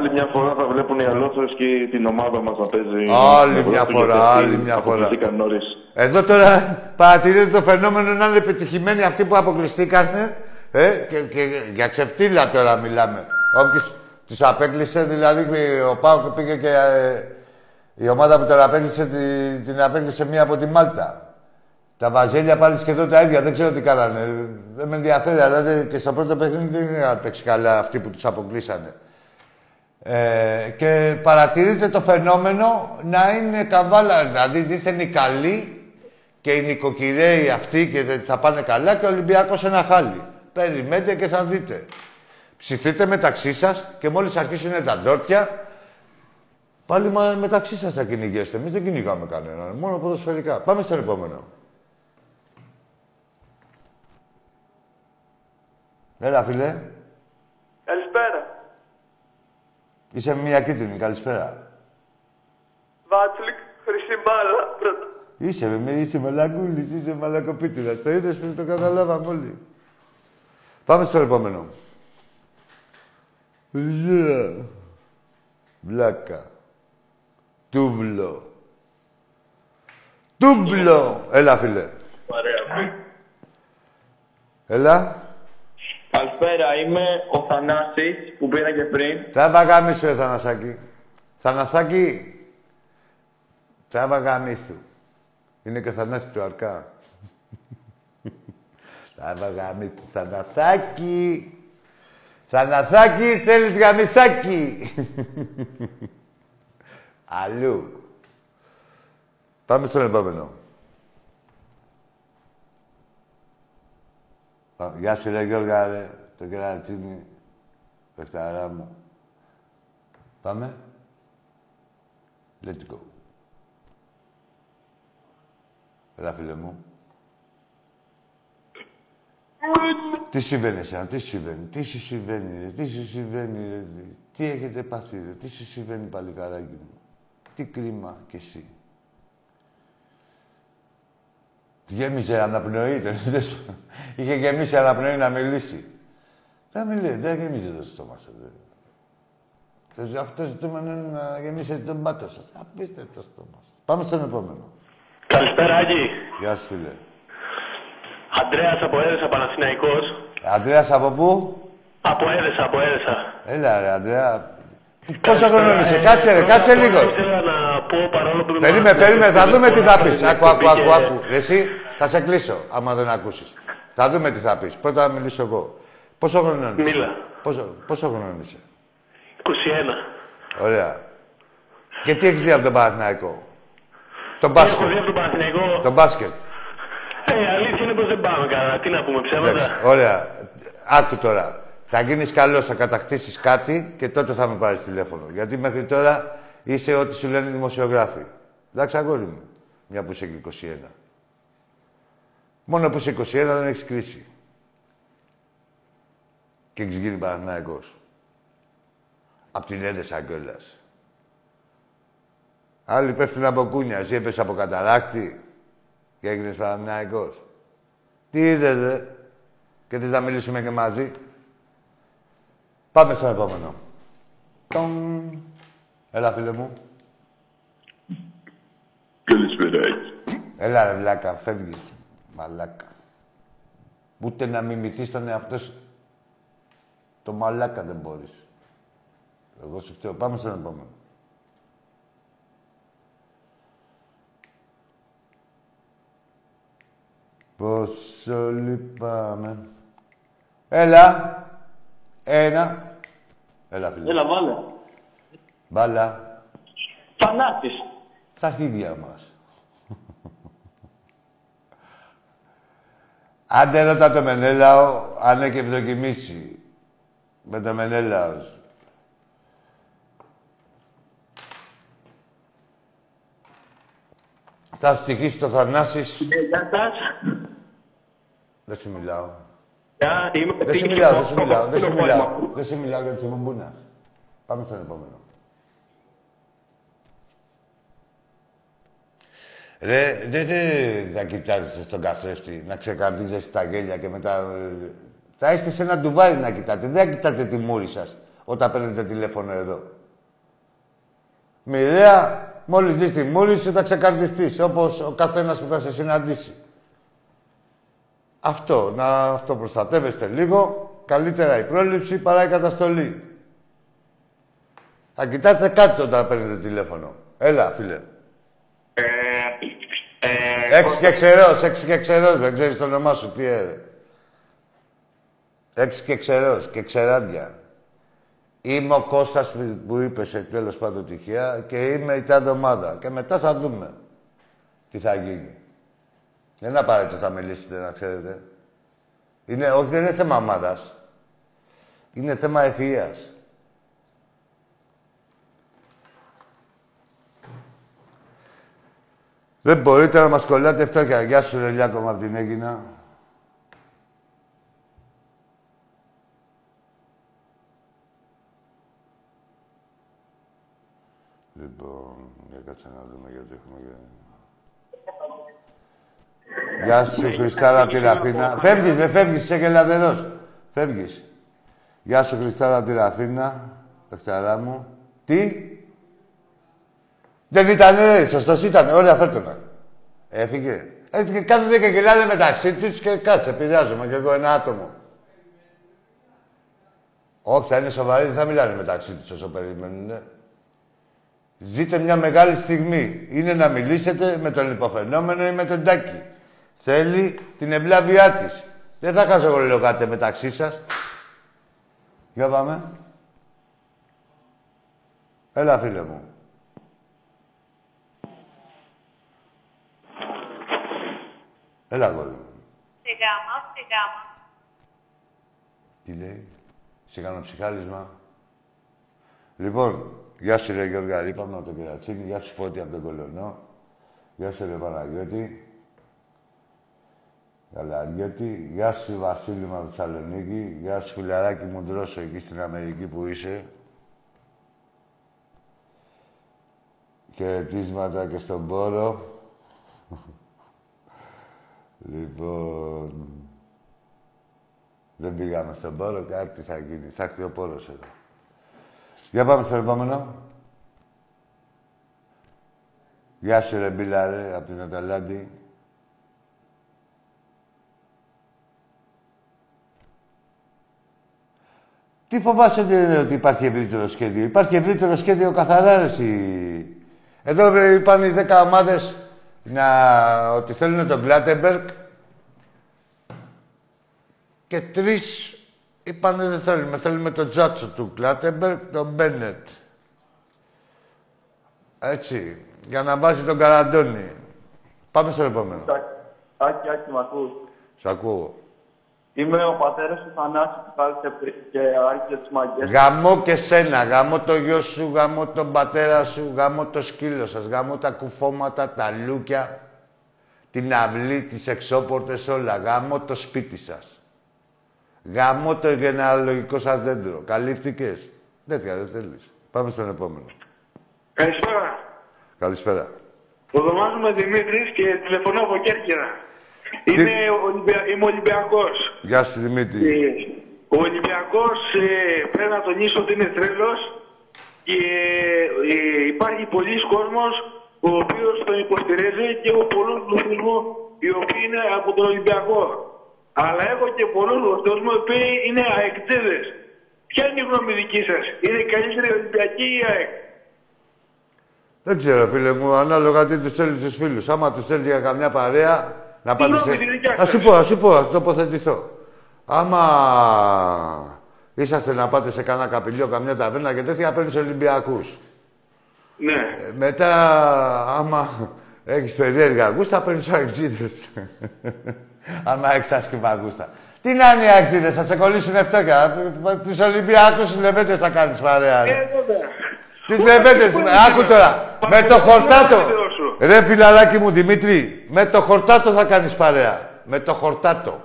Σαφώς. Και άλλη μια φορά θα βλέπουν οι αλόθρες και την ομάδα μας να παίζει. Άλλη Ευρώπη, μια γιατί φορά, αυτοί άλλη μια φορά. αποκλειστήκαν νωρίς. Εδώ τώρα παρατηρείτε το φαινόμενο να είναι επιτυχημένοι αυτοί που αποκλειστήκαν. Ε, και, και για ξεφτύλα τώρα μιλάμε. Όποιος τους απέκλεισε, δηλαδή ο Πάοκ πήγε και ε, η ομάδα που τον απέκλεισε την, την απέκλεισε μία από τη Μάλτα. Τα βαζέλια πάλι σχεδόν τα ίδια, δεν ξέρω τι κάνανε. Δεν με ενδιαφέρει, αλλά δεν- και στο πρώτο παιχνίδι δεν είχαν παίξει καλά αυτοί που τους αποκλείσανε. Ε, και παρατηρείτε το φαινόμενο να είναι καβάλα, δηλαδή δίθεν οι καλοί και οι νοικοκυρέοι αυτοί και δεν θα πάνε καλά και ο Ολυμπιακός ένα χάλι. Περιμένετε και θα δείτε. Ψηθείτε μεταξύ σας και μόλις αρχίσουν τα ντόρτια, πάλι μα, μεταξύ σας θα κυνηγήσετε. Εμείς δεν κυνηγάμε κανέναν, μόνο ποδοσφαιρικά. Πάμε στον επόμενο. Έλα, φίλε. Καλησπέρα. Είσαι μια κίτρινη. Καλησπέρα. Βάτσλικ, χρυσή μπάλα. Πρώτα. Είσαι, με, είσαι μαλακούλης, είσαι μαλακοπίτουρας. Το είδες πριν το καταλάβαμε όλοι. Πάμε στο επόμενο. Ζήρα. Βλάκα. Τούβλο. Τούμπλο. Έλα, φίλε. Έλα. Καλησπέρα, είμαι ο Θανάσης που πήρα και πριν. Τράβα γαμίσου, ρε Θανασάκη. Θανασάκη. Τράβα γαμίσου. Είναι και Θανάση του Αρκά. <laughs> Τράβα γαμίσου. Θανασάκη. Θανασάκη, θέλεις γαμισάκι; <laughs> Αλλού. Πάμε στον επόμενο. Γεια σου, ρε Γιώργα, ρε. Το κερατσίνι. Πεχταρά μου. Πάμε. Let's go. Έλα, φίλε μου. Τι συμβαίνει εσένα, τι σου συμβαίνει, τι σου συμβαίνει, ρε, τι σου συμβαίνει, ρε, τι έχετε πάθει, ρε, τι σου συμβαίνει, παλικάράκι μου. Τι κρίμα κι εσύ. Γέμιζε αναπνοή, τον είδες; Είχε γεμίσει αναπνοή να μιλήσει. Δεν μιλάει, δεν γεμίζει το στόμα σου. δε. Το- Αυτό ζητούμε είναι να γεμίσετε τον πάτο σας. Αφήστε το στόμα σας. Πάμε στον επόμενο. Καλησπέρα, Άγγι. Γεια σου, φίλε. Αντρέας από Έδεσα, Παναθηναϊκός. Αντρέας από πού; Από Έδεσα, από Έδεσα. Έλα, ρε, Αντρέα. Πόσο χρόνο είσαι, κάτσε, ρε, κάτσε λίγο. Ήθελα να πω παρόλο που... Περίμενε, περίμενε, θα δούμε τι θα πεις. Άκου, άκου, άκου, Και- άκου. Εσύ, θα σε κλείσω, άμα δεν ακούσεις. Θα δούμε τι θα πεις. Πρώτα θα μιλήσω εγώ. Πόσο χρόνο είσαι; Μίλα. Πόσο, πόσο χρόνο είσαι; 21. Ωραία. Και τι έχεις δει από τον Παναθηναϊκό; Τον Έχω δει μπάσκετ. από τον Παναθηναϊκό. Τον μπάσκετ. Ε, η αλήθεια είναι πως δεν πάμε καλά. Τι να πούμε, ψέματα. Εντάξει, Ωραία. Άκου τώρα. Θα γίνεις καλός, θα κατακτήσεις κάτι και τότε θα με πάρεις τηλέφωνο. Γιατί μέχρι τώρα είσαι ό,τι σου λένε οι δημοσιογράφοι. Εντάξει, αγόρι μου. Μια που είσαι και 21. Μόνο που είσαι 21 δεν έχεις κρίση. Και έχεις γίνει Παναθηναϊκός. Απ' την έντεσα κιόλας. Άλλοι πέφτουν από κούνια. Εσύ έπεσε από καταράκτη και έγινες Παναθηναϊκός. Τι είδες, δε; Και θες να μιλήσουμε και μαζί; Πάμε στον επόμενο. Τον. Έλα, φίλε μου. Καλησπέρα. Έλα, ρε, βλάκα, φεύγεις. Μαλάκα. Ούτε να μιμηθείς τον εαυτό σου. Το μαλάκα δεν μπορείς. Εγώ σου φταίω. Πάμε στον επόμενο. Πόσο λυπάμαι. Έλα. Ένα. Έλα, φίλε. Έλα, βάλε. Μπάλα. Θανάσης. Στα αρχίδια μας. Άντε ρώτα το Μενέλαο, αν έχει ευδοκιμήσει. Με το Μενέλαο. Θα σου τυχήσει το Θανάσης. Ναι, γεια σας. Δεν σου μιλάω. Γεια, είμαι Δεν σου Τίκης μιλάω, δεν από σου το μιλάω, δεν σου Κόκκινο μιλάω. Πόλεμο. Δεν σου μιλάω γιατί είσαι μπουμπούνας. Πάμε στον επόμενο. Ρε, δεν δεν θα κοιτάζεσαι στον καθρέφτη, να ξεκαρδίζεσαι τα γέλια και μετά... ε, Θα είστε σε ένα ντουβάρι να κοιτάτε. Δεν θα κοιτάτε τη μούρη σας όταν παίρνετε τηλέφωνο εδώ. Μοιραία, μόλις δεις τη μούρη σου θα ξεκαρδιστείς, όπως ο καθένας που θα σε συναντήσει. Αυτό, να αυτοπροστατεύεστε λίγο. Καλύτερα η πρόληψη παρά η καταστολή. Θα κοιτάτε κάτι όταν παίρνετε τηλέφωνο. Έλα, φίλε. Ε, ε, Έξι και ξερός, έξι και ξερός. Δεν ξέρεις το όνομά σου, τι έρε. Έξι και ξερός και ξεράντια. Είμαι ο Κώστας που- που είπες σε τέλος πάντων τυχαία και είμαι η τάδε ομάδα. Και μετά θα δούμε τι θα γίνει. Δεν είναι απαραίτητο θα μιλήσετε, να ξέρετε. Είναι, όχι, δεν είναι θέμα ομάδας. Είναι θέμα ευφυΐας. Δεν μπορείτε να μας κολλάτε φτώχεια. Γεια σου, ρε Λιάκο, μου, απ' την Έγινα. Λοιπόν, για κάτσε να δούμε γιατί έχουμε... Γεια σου, Χριστάρα, από τη Ραφίνα. Φεύγεις, δεν φεύγεις, είσαι γελαδερός. Φεύγεις. Γεια σου, Χριστάρα, από τη Ραφίνα. Πεχταρά μου. Τι; Δεν ήταν, ρε, σωστός ήταν. Ωραία, φέρτονα. Έφυγε. Έτσι και κάθονται και γελάνε μεταξύ τους και κάτσε, επηρεάζομαι κι εγώ ένα άτομο. Όχι, θα είναι σοβαροί, δεν θα μιλάνε μεταξύ τους όσο περιμένουν. ναι. Ζείτε μια μεγάλη στιγμή. Είναι να μιλήσετε με τον υποφαινόμενο ή με τον Τάκη. Θέλει την ευλάβειά της. Δεν θα χαζογολογάτε μεταξύ σας. Για πάμε. Έλα, φίλε μου. Έλα, γόλο. Στη γάμα, στη γάμα. Τι λέει. Σε κάνω ψυχάλισμα. Λοιπόν, γεια σου ρε Γιώργα, είπαμε από τον Κερατσίνη. Γεια σου Φώτη από τον Κολονό. Γεια σου ρε Παναγιώτη. Γαλαριώτη. Γεια σου Βασίλη μου από Θεσσαλονίκη. Γεια σου φιλαράκι μου Δρόσο εκεί στην Αμερική που είσαι. Χαιρετίσματα και στον Πόρο. Λοιπόν... Δεν πήγαμε στον Πόρο, κάτι θα γίνει. Θα έρθει ο Πόρος εδώ. Για πάμε στο επόμενο. Γεια σου ρε Μπίλα, ρε, από την Αταλάντη. Τι φοβάσαι ότι, ότι υπάρχει ευρύτερο σχέδιο. Υπάρχει ευρύτερο σχέδιο καθαρά, ρε, εσύ. Εδώ ρε, είπαν οι 10 ομάδες να, ότι θέλουν τον Κλάτεμπεργκ και τρεις είπαν δεν θέλουμε. Θέλουμε τον Τζάτσο του Κλάτεμπεργκ, τον Μπένετ. Έτσι, για να βάζει τον Καραντώνη. Πάμε στο επόμενο. Άκη, Άκη, μ' ακούς. Σ' ακούω. Είμαι ο πατέρας του Θανάση που κάθεται πριν και άρχισε τις μαγκές. Γαμώ και σένα, γαμώ το γιο σου, γαμώ τον πατέρα σου, γαμώ το σκύλο σας, γαμώ τα κουφώματα, τα λούκια, την αυλή, τις εξώπορτες, όλα. Γαμώ το σπίτι σας. Γαμώ το γενεαλογικό σας δέντρο. Καλύφθηκες. Τέτοια δεν θέλεις. Πάμε στον επόμενο. Καλησπέρα. Καλησπέρα. Ονομάζομαι Δημήτρης και τηλεφωνώ από Κέρκυρα. Είμαι, Ολυμπια... Είμαι Ολυμπιακός. Γεια σου Δημήτρη. Ε, Ο Ολυμπιακός ε, πρέπει να τονίσω ότι είναι τρέλος και ε, υπάρχει πολλοί κόσμος ο οποίος τον υποστηρίζει και έχω πολλούς γνωστούς μου οι οποίοι είναι από τον Ολυμπιακό. Αλλά έχω και πολλούς γνωστούς μου οι οποίοι είναι αεκτζίδες. Ποια είναι η γνώμη δική σας, είναι η καλύτερη Ολυμπιακή ή η ΑΕΚ; Δεν ξέρω, φίλε μου, ανάλογα τι τους θέλεις τους φίλους. Άμα τους θέλεις για καμιά παρέα, να πάνε γνώμη σε... τη δικιά Θα σου σας. πω, θα σου πω, θα τοποθετηθώ. Άμα είσαστε να πάτε σε κανένα καπηλιό, καμιά ταβέρνα και τέτοια, παίρνεις Ολυμπιακούς. Ναι. μετά, άμα έχεις περίεργα γούστα, παίρνεις αεξίδε. <laughs> Άμα έχεις άσχημα γούστα. Τι να είναι οι αξίδες, θα σε κολλήσουν φτώχεια. Τους Ολυμπιακούς τους λεβέντες θα κάνεις παρέα. ρε. Ε, βέβαια. Τις λεβέντες, άκου τώρα. Με το χορτάτο. Ρε φιλαράκι μου Δημήτρη, με το χορτάτο θα κάνεις παρέα. Με το χορτάτο.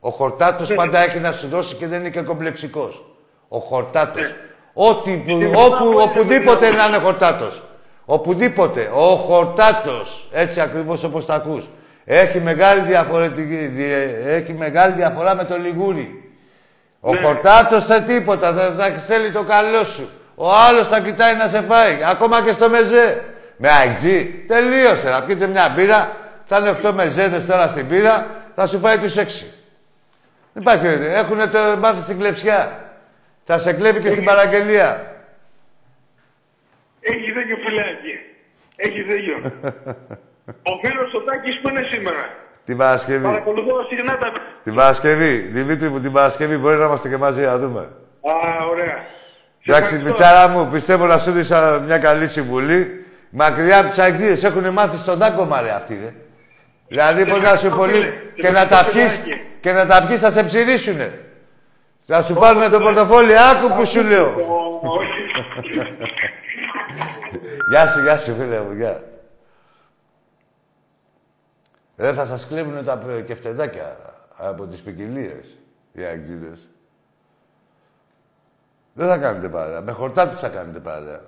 Ο χορτάτος πάντα έχει να σου δώσει και δεν είναι και κομπλεξικός. Ο χορτάτος. Ό,τι, που- όπου, οπουδήποτε να είναι χορτάτος. Οπουδήποτε. Ο χορτάτος. Έτσι ακριβώς όπως τα ακούς. Έχει μεγάλη, διαφορετική, διε- έχει μεγάλη διαφορά με το λιγούρι. Ο χορτάτος δεν τίποτα. Θα, θα θέλει το καλό σου. Ο άλλος θα κοιτάει να σε φάει. Ακόμα και στο μεζέ. Με αεξί. Τελείωσε. Να πιείτε μια μπύρα. Θα είναι 8 μεζέδες τώρα στην μπύρα. Θα σου φάει τους 6. Δεν υπάρχει. Έχουν το μάθει στην κλεψιά. Θα σε κλέβει και στην παραγγελία. Έχει δίκιο, φιλάκι. Έχει δίκιο. <laughs> Ο φίλος ο Τάκης που είναι σήμερα. Την Παρασκευή. Παρακολουθώ συχνά τα... Την Παρασκευή. Δημήτρη μου, την Παρασκευή μπορεί να είμαστε και μαζί να δούμε. Α, ωραία. Εντάξει, ευχαριστώ. πιτσάρα μου, πιστεύω να σου δείξα μια καλή συμβουλή. Μακριά από του αεξίδε έχουν μάθει στον τάκο μαρέ αυτοί, ρε. Δηλαδή, πώς να σου πολύ. φίλε. και να τα πιει Φιλάκι. και να τα πιει θα σε ψηρίσουνε. Θα σου πάρουν το πορτοφόλι, άκου που σου λέω. Γεια σου, γεια σου, φίλε μου, γεια. Ρε, θα σας κλέβουν τα πε- κεφτεδάκια από τις ποικιλίες οι αεξίδες. Δεν θα κάνετε παρέα. Με χορτάτους θα κάνετε παρέα.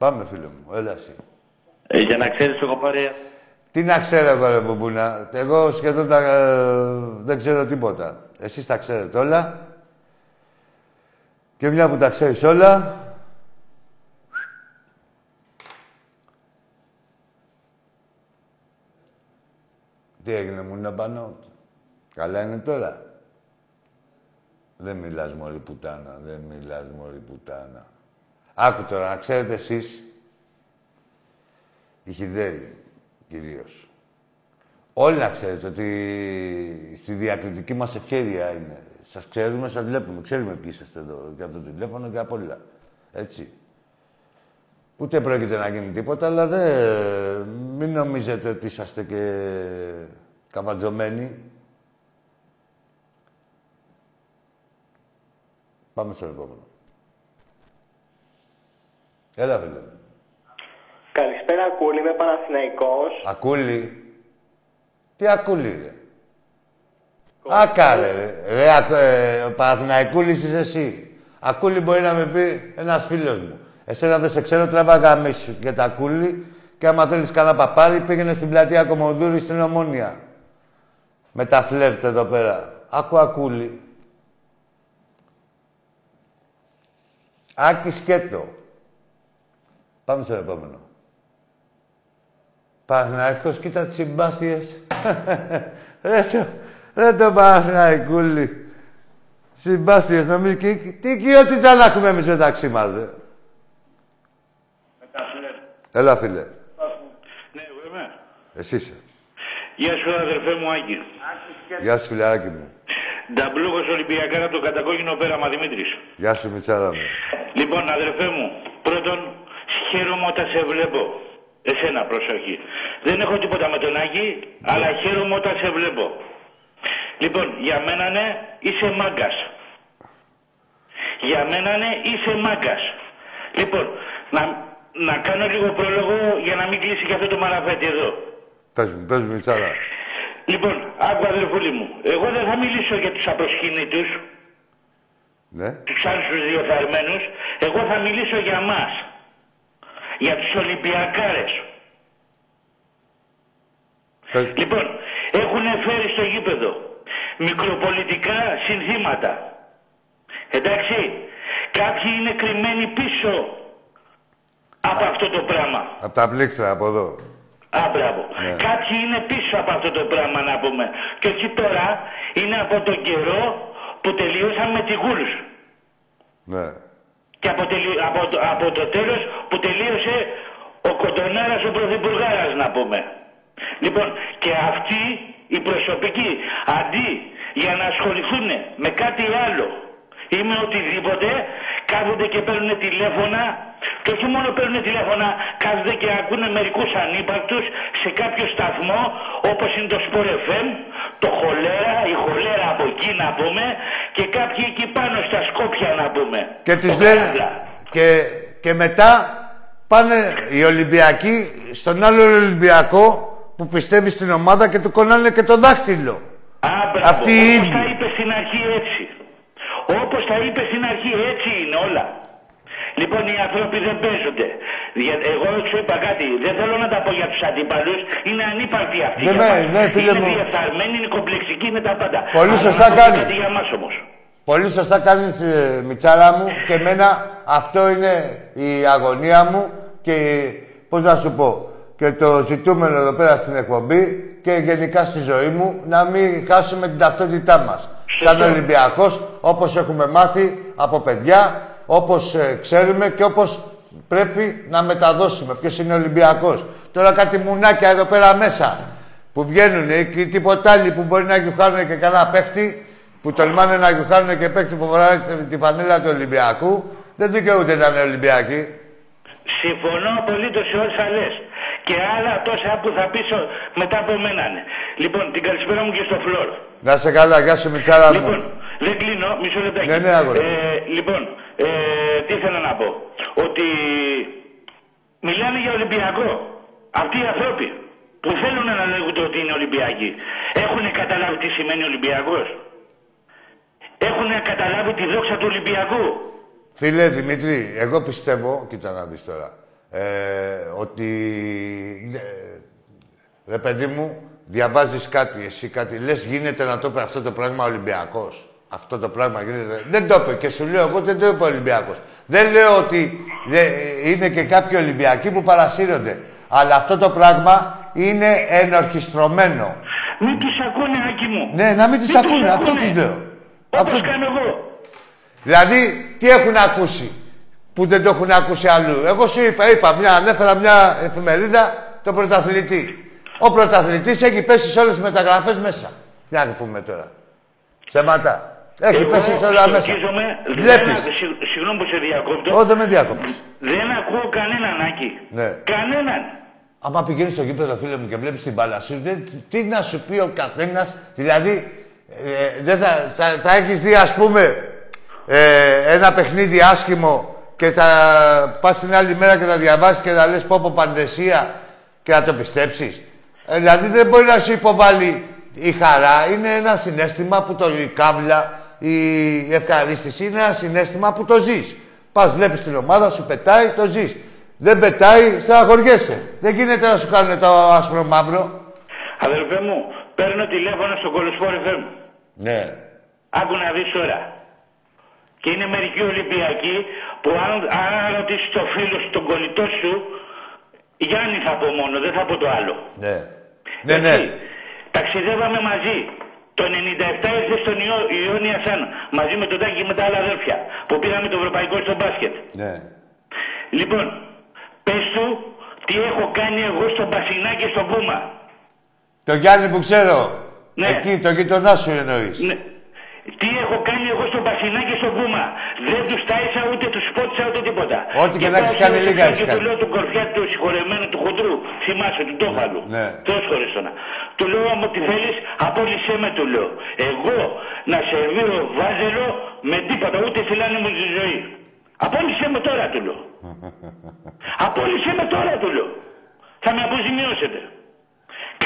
Πάμε, φίλε μου. Έλα εσύ. Ε, για να ξέρεις, έχω πάρει... Τι να ξέρω εγώ, ρε Μπουμπούνα. Εγώ σχεδόν τα, ε, δεν ξέρω τίποτα. Εσείς τα ξέρετε όλα. Και μια που τα ξέρεις όλα... Τι έγινε, μου είναι πάνω. Καλά είναι τώρα. Δεν μιλάς μωρή πουτάνα, δεν μιλάς μωρή πουτάνα. Άκου τώρα, να ξέρετε εσείς, οι χιδαίοι κυρίως. Όλοι να ξέρετε ότι στη διακριτική μας ευκαιρία είναι. Σας ξέρουμε, σας βλέπουμε, ξέρουμε ποιοι είσαστε εδώ και από το τηλέφωνο και από όλα. Έτσι. Ούτε πρόκειται να γίνει τίποτα, αλλά δεν... Μην νομίζετε ότι είσαστε και καβατζωμένοι. Πάμε στο επόμενο. Έλα, φίλε. μου. Καλησπέρα, Κούλη. Είμαι Παναθηναϊκός. Ακούλη. Τι ακούλη, ρε. Άκαλε, ρε. Ρε, ακ- ε, ο Παναθηναϊκούλης είσαι εσύ. Ακούλη μπορεί να με πει ένας φίλος μου. Εσένα δεν σε ξέρω, τραβά γαμίσου για τα ακούλη και άμα θέλεις κανένα παπάρι πήγαινε στην πλατεία Κομοδούρη στην Ομόνια. Με τα φλερτ εδώ πέρα. Άκου ακούλη. Άκης σκέτο. Πάμε στο επόμενο. Παναθηναϊκός, κοίτα τις συμπάθειες. <laughs> ρε το, ρε το Παναθηναϊκούλη. Συμπάθειες, νομίζω. Και, τι οικειότητα να έχουμε εμείς μεταξύ μας, ρε. Έλα, φίλε. Ναι, εγώ είμαι. Εσύ είσαι. Γεια σου, αδερφέ μου, Άκη. Γεια σου, φιλαράκι μου. Νταμπλούκος Ολυμπιακάρα το κατακόκκινο πέραμα, Δημήτρης. Γεια σου, Μιτσάρα μου. Λοιπόν, αδερφέ μου, πρώτον, χαίρομαι όταν σε βλέπω. Εσένα, προσοχή. Δεν έχω τίποτα με τον Άκη, αλλά χαίρομαι όταν σε βλέπω. Λοιπόν, για μένα ναι, είσαι μάγκας. Για μένα ναι, είσαι μάγκας. Λοιπόν, να, να κάνω λίγο πρόλογο για να μην κλείσει και αυτό το μαραφέτη εδώ. Πες μου, πες μου, Μιτσάρα. Λοιπόν, άκου αδερφούλη μου, εγώ δεν θα μιλήσω για τους απροσκυνήτους, Ναι. τους άλλους τους διεφθαρμένους, εγώ θα μιλήσω για μας, για τους Ολυμπιακάρες. Πες, Λοιπόν, έχουν φέρει στο γήπεδο μικροπολιτικά συνθήματα. Εντάξει, κάποιοι είναι κρυμμένοι πίσω από αυτό το πράγμα. απ' τα πλήκτρα από εδώ. Α, μπράβο. Ναι. Κάποιοι είναι πίσω από αυτό το πράγμα να πούμε. Και όχι τώρα, είναι από τον καιρό που τελειώσαμε με τη γούλους. Ναι. Και από, τελει- από, το- από το τέλος που τελείωσε ο Κοντονάρας ο Πρωθυπουργάρας να πούμε. Λοιπόν, και αυτοί οι προσωπικοί αντί για να ασχοληθούν με κάτι άλλο ή με οτιδήποτε κάθονται και παίρνουν τηλέφωνα και όχι μόνο παίρνουν τηλέφωνα κάθονται και ακούνε μερικούς ανύπαρκτους σε κάποιο σταθμό όπως είναι το Sport FM το χολέρα, η χολέρα από εκεί να πούμε και κάποιοι εκεί πάνω στα Σκόπια να πούμε. Και τις Το λένε... Καράβλα. Και, και μετά πάνε οι Ολυμπιακοί στον άλλο Ολυμπιακό που πιστεύει στην ομάδα και του κονάνε και το δάχτυλο. Α, μπράβο. Αυτοί οι Όπως ίδιοι. τα είπε στην αρχή έτσι. Όπως τα είπε στην αρχή έτσι είναι όλα. Λοιπόν, οι άνθρωποι δεν παίζονται. Για- Εγώ σου είπα κάτι, δεν θέλω να τα πω για τους αντίπαλους, είναι ανύπαρκτοι αυτοί. Ναι, για ναι, μας. ναι, φίλε είναι μου. διεφθαρμένοι, είναι κομπλεξικοί, είναι τα πάντα. Πολύ Αλλά σωστά να πω κάνεις. Κάτι για μας όμως. Πολύ σωστά κάνεις, ε, Μιτσάρα μου, και εμένα αυτό είναι η αγωνία μου και πώς να σου πω, και το ζητούμενο εδώ πέρα στην εκπομπή και γενικά στη ζωή μου, να μην χάσουμε την ταυτότητά μας. Σαν Ολυμπιακός, όπως έχουμε μάθει από παιδιά, όπως ε, ξέρουμε και όπως πρέπει να μεταδώσουμε. Ποιος είναι Ολυμπιακός. Τώρα κάτι μουνάκια εδώ πέρα μέσα που βγαίνουν και τίποτα άλλοι που μπορεί να γιουχάνουν και κανένα παίχτη που τολμάνε να γιουχάνουν και παίχτη που φοράει στη- τη φανέλα του Ολυμπιακού δεν δικαιούνται να είναι Ολυμπιακοί. Συμφωνώ απολύτως σε όσα λες. Και άλλα τόσα που θα πεις ο- μετά από μένα. ναι. Λοιπόν, την καλησπέρα μου και στο φλόρ. Να σε καλά, γεια σου Μιτσάρα μου. Λοιπόν, δεν κλείνω, μισό λεπτάκι. Ναι, ναι, αγόρι. ε, λοιπόν, ε, τι ήθελα να πω. Ότι μιλάνε για Ολυμπιακό. Αυτοί οι άνθρωποι που θέλουν να λέγονται ότι είναι Ολυμπιακοί έχουν καταλάβει τι σημαίνει Ολυμπιακός; Έχουν καταλάβει τη δόξα του Ολυμπιακού. Φίλε Δημήτρη, εγώ πιστεύω, κοίτα να δεις τώρα, ε, ότι, ε, ρε παιδί μου, διαβάζεις κάτι, εσύ κάτι, λες γίνεται να το είπε αυτό το πράγμα Ολυμπιακός. Αυτό το πράγμα γίνεται. Δεν το είπε και σου λέω εγώ δεν το είπε ο Ολυμπιακός. Δεν λέω ότι δε- είναι και κάποιοι Ολυμπιακοί που παρασύρονται. Αλλά αυτό το πράγμα είναι ενορχιστρωμένο. Μην τους ακούνε, Άκη μου. Ναι, να μην τους Μην τους ακούνε, αυτό ακούνε. τους λέω. Όπως Αυτό- κάνω εγώ. Δηλαδή, τι έχουν ακούσει που δεν το έχουν ακούσει αλλού. Εγώ σου είπα, είπα μια, ανέφερα μια εφημερίδα, το πρωταθλητή. Ο πρωταθλητής έχει πέσει σε όλες τις μεταγραφές μέσα. Για να πούμε τώρα. Σταματά. Έχει Εγώ πέσει σε όλα μέσα. στοχίζομαι, Βλέπεις. δεν- συγ- Συγγνώμη που σε διακόπτω. Ω, δεν με διάκοπες. Δεν ακούω κανέναν, Άκη. Ναι. Κανέναν. Άμα πηγαίνεις στο γήπεδο, φίλε μου, και βλέπεις την μπάλα σου, δεν, τι να σου πει ο καθένας, δηλαδή, ε, δεν θα, θα, θα έχεις δει, ας πούμε, ε, ένα παιχνίδι άσχημο και θα πας την άλλη μέρα και θα διαβάσεις και θα λες πω πω πανδεσία και να το πιστέψεις. Ε, δηλαδή δεν μπορεί να σου υποβάλει η χαρά. Είναι ένα συνέστημα που το η κάβλα, η ευχαρίστηση είναι ένα συνέστημα που το ζεις. Πας, βλέπεις την ομάδα σου, πετάει, το ζεις. Δεν πετάει, στεναχωριέσαι. Δεν γίνεται να σου κάνουν το άσπρο μαύρο. Αδερφέ μου, παίρνω τηλέφωνο στο κολοσπόρ FM. Ναι. Άκου να δεις τώρα. Και είναι μερικοί Ολυμπιακοί που αν, αν ρωτήσεις το φίλο σου, τον κολλητό σου, Γιάννη θα πω μόνο, δεν θα πω το άλλο. Ναι. Ναι, ναι. Έτσι. Ταξιδεύαμε μαζί. Το 97 ήρθε στον Ιώ- Ιόνια Σαν μαζί με τον Τάκη και με τα άλλα αδέρφια που πήραμε το ευρωπαϊκό στο μπάσκετ. Ναι. Λοιπόν, πες του τι έχω κάνει εγώ στον Πασινά και στον Πούμα. Το Γιάννη που ξέρω. Ναι. Εκεί, το γειτονά σου εννοείς. Ναι. Τι έχω κάνει εγώ στον Πασινά και στον Πούμα. Δεν τους τάισα ούτε τους πότισα ούτε τίποτα. Ό,τι και να έχεις πάω κάνει, στο λίγα σπίτι έχεις και κάνει. Του λέω του κορφιά του συγχωρεμένου του χοντρού. Θυμάσαι του τόφαλου. ναι. Θεός χωριστόνα. Του λέω άμα τι θέλεις απόλυσέ με του λέω. Εγώ να σερβίρω βάζελο με τίποτα ούτε φυλάνε μου τη ζωή. Απόλυσέ με τώρα του λέω. <laughs> Απόλυσέ με τώρα του λέω. Θα με αποζημιώσετε.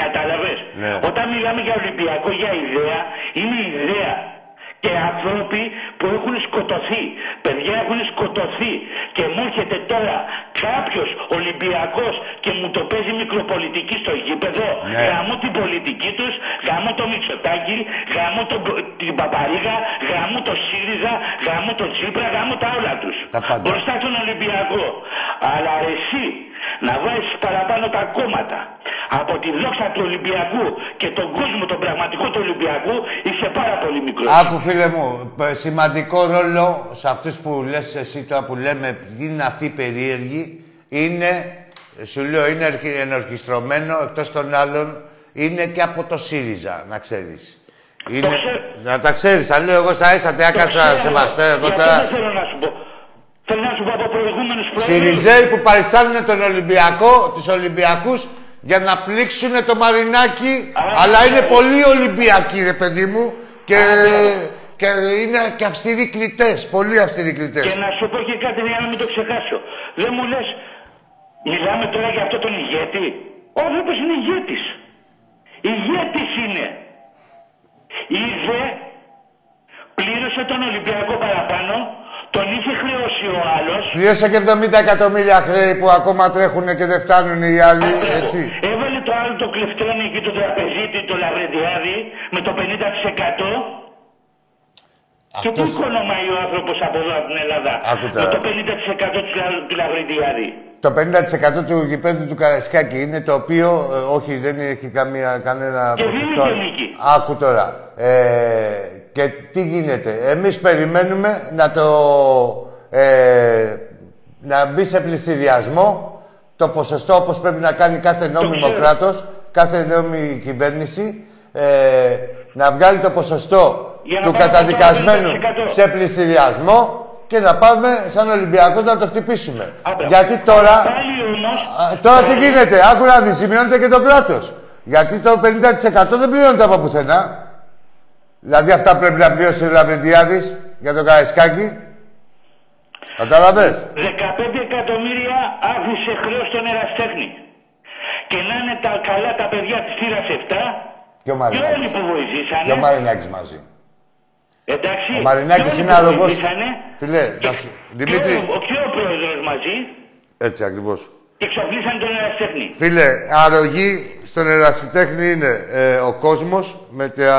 Κατάλαβες; Ναι. Όταν μιλάμε για Ολυμπιακό, για ιδέα, είναι ιδέα. Και άνθρωποι που έχουν σκοτωθεί. Παιδιά έχουν σκοτωθεί. Και μου έρχεται τώρα κάποιος Ολυμπιακός και μου το παίζει μικροπολιτική στο γήπεδο. Ναι. Γαμώ την πολιτική τους, γαμώ το Μητσοτάκη, γαμώ τον, την Παπαρίγα, γαμώ το ΣΥΡΙΖΑ, γαμώ το Τσίπρα, γαμώ τα όλα τους. Τα πάντα. Μπροστά στον Ολυμπιακό. Αλλά εσύ να βάζεις παραπάνω τα κόμματα από τη δόξα του Ολυμπιακού και τον κόσμο τον πραγματικό του Ολυμπιακού είσαι πάρα πολύ μικρός. Άκου φίλε μου, π- σημαντικό ρόλο σε αυτούς που λες εσύ τώρα που λέμε ποιοι είναι αυτοί οι περίεργοι είναι, σου λέω, είναι ερχι- ενορχιστρωμένο εκτός των άλλων, είναι και από το ΣΥΡΙΖΑ, να ξέρεις. Είναι, ξέρω. να τα ξέρεις, τα λέω εγώ στα ίσα, τι Το άκατσα ξέρω, σεβαστέ εγώ γι' αυτό τώρα. δεν θέλω να σου πω. Θέλω να σου πω από προηγούμενους προέδρους. Συριζέοι που παριστάνουν τον Ολυμπιακό, τους Ολυμπιακούς, για να πλήξουν το Μαρινάκι, Α, αλλά ναι. είναι πολύ Ολυμπιακοί, ρε παιδί μου, και, και είναι και αυστηροί κλητές, πολύ αυστηροί κλητές. Και να σου πω και κάτι για να μην το ξεχάσω. Δεν μου λες, μιλάμε τώρα για αυτό τον ηγέτη. Ο άνθρωπος είναι ηγέτης. Ηγέτης είναι. Είδε, πλήρωσε τον Ολυμπιακό παραπάνω, τον είχε χρεώσει ο άλλος. Πλήρωσε και 70 εκατομμύρια χρέη που ακόμα τρέχουν και δεν φτάνουν οι άλλοι, έτσι. Έβαλε το άλλο το κλεφτένι εκεί το τραπεζίτη, το λαβρεντιάδι, με το 50%. Και πού Αυτός- οικονομάει ο άνθρωπος από εδώ από την Ελλάδα. Άκου Με τώρα. το 50% του, λα- του λαβρεντιάδι. Το 50% του γηπέδου του Καραϊσκάκη είναι το οποίο, ε, όχι, δεν έχει καμία, κανένα Και δίνει ποσοστό. και νίκη. Άκου τώρα. Ε, και τι γίνεται. Εμείς περιμένουμε να το... Ε, να μπει σε πληστηριασμό το ποσοστό όπως πρέπει να κάνει κάθε νόμιμο ξέρω. κράτος, κάθε νόμιμη κυβέρνηση, ε, να βγάλει το ποσοστό Για να του πάμε στο καταδικασμένου 50%. σε πληστηριασμό και να πάμε σαν Ολυμπιακός να το χτυπήσουμε. Άμπρα. Γιατί τώρα... Πάλι όμως... Α, τώρα τι γίνεται, άκου να δεις, σημειώνεται και το κράτος. Γιατί το 50% δεν πληρώνεται από πουθενά. Δηλαδή αυτά πρέπει να πληρώσει ο Λαβρεντιάδης για το Καραϊσκάκι. Κατάλαβες; 15 εκατομμύρια άφησε χρέος στον εραστέχνη. Και να είναι τα καλά τα παιδιά της θύρας 7 Και ο και όλοι Μαρινάκης. που βοηθήσανε; Και ο Μαρινάκης μαζί. Εντάξει. Ο Μαρινάκης και όλοι είναι που αλογός. βοηθήσανε; Φίλε, Και, να σου- και Δημήτρη. ο, και ο πρόεδρος μαζί; Έτσι ακριβώς. και εξοπλίσαν τον εραστέχνη. Φίλε, αρρωγή στον ερασιτέχνη είναι ε, ο κόσμος με, τα,